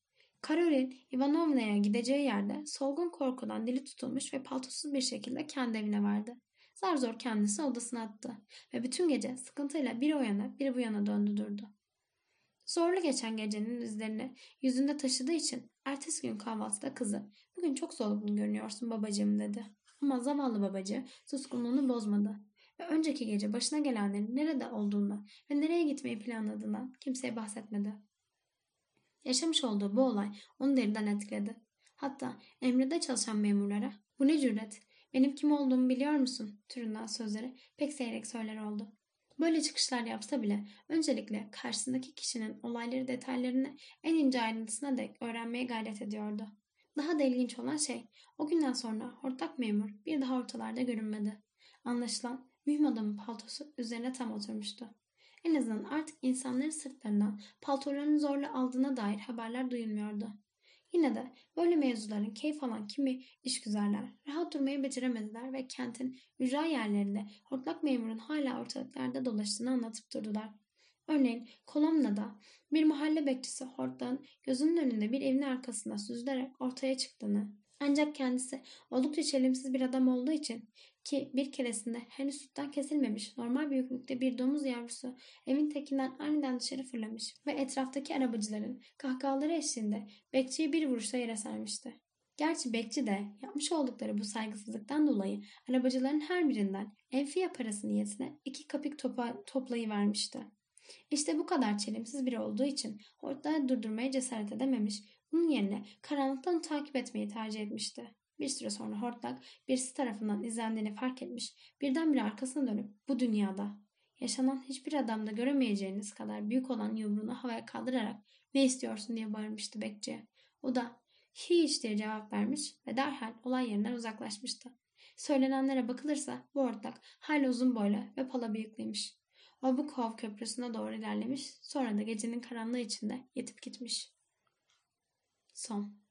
Karolin Ivanovna'ya gideceği yerde solgun korkudan dili tutulmuş ve paltosuz bir şekilde kendi evine vardı. Zar zor kendisi odasına attı ve bütün gece sıkıntıyla bir o yana bir bu yana döndü durdu. Zorlu geçen gecenin izlerini yüzünde taşıdığı için ertesi gün kahvaltıda kızı bugün çok solgun görünüyorsun babacığım dedi. Ama zavallı babacı suskunluğunu bozmadı ve önceki gece başına gelenlerin nerede olduğunu ve nereye gitmeyi planladığından kimseye bahsetmedi. Yaşamış olduğu bu olay onu derinden etkiledi. Hatta emrede çalışan memurlara bu ne cüret benim kim olduğumu biliyor musun türünden sözleri pek seyrek söyler oldu. Böyle çıkışlar yapsa bile öncelikle karşısındaki kişinin olayları detaylarını en ince ayrıntısına dek öğrenmeye gayret ediyordu. Daha da ilginç olan şey o günden sonra hortlak memur bir daha ortalarda görünmedi. Anlaşılan mühim adamın paltosu üzerine tam oturmuştu. En azından artık insanların sırtlarından paltolarını zorla aldığına dair haberler duyulmuyordu. Yine de böyle mevzuların keyif alan kimi işgüzarlar rahat durmayı beceremediler ve kentin ücra yerlerinde hortlak memurun hala ortalıklarda dolaştığını anlatıp durdular. Örneğin Kolomna'da bir mahalle bekçisi hortlağın gözünün önünde bir evin arkasında süzülerek ortaya çıktığını ancak kendisi oldukça çelimsiz bir adam olduğu için ki bir keresinde henüz sütten kesilmemiş normal büyüklükte bir domuz yavrusu evin tekinden aniden dışarı fırlamış ve etraftaki arabacıların kahkahaları eşliğinde bekçiyi bir vuruşta yere sermişti. Gerçi bekçi de yapmış oldukları bu saygısızlıktan dolayı arabacıların her birinden enfiye parası niyetine iki kapik topa, toplayıvermişti. İşte bu kadar çelimsiz biri olduğu için hortlağı durdurmaya cesaret edememiş, bunun yerine karanlıktan takip etmeyi tercih etmişti. Bir süre sonra hortlak birisi tarafından izlendiğini fark etmiş, birdenbire arkasına dönüp bu dünyada yaşanan hiçbir adamda göremeyeceğiniz kadar büyük olan yumruğunu havaya kaldırarak ne istiyorsun diye bağırmıştı bekçiye. O da hiç diye cevap vermiş ve derhal olay yerinden uzaklaşmıştı. Söylenenlere bakılırsa bu hortlak hala uzun boylu ve pala bıyıklıymış. Obukov köprüsüne doğru ilerlemiş sonra da gecenin karanlığı içinde yetip gitmiş. Son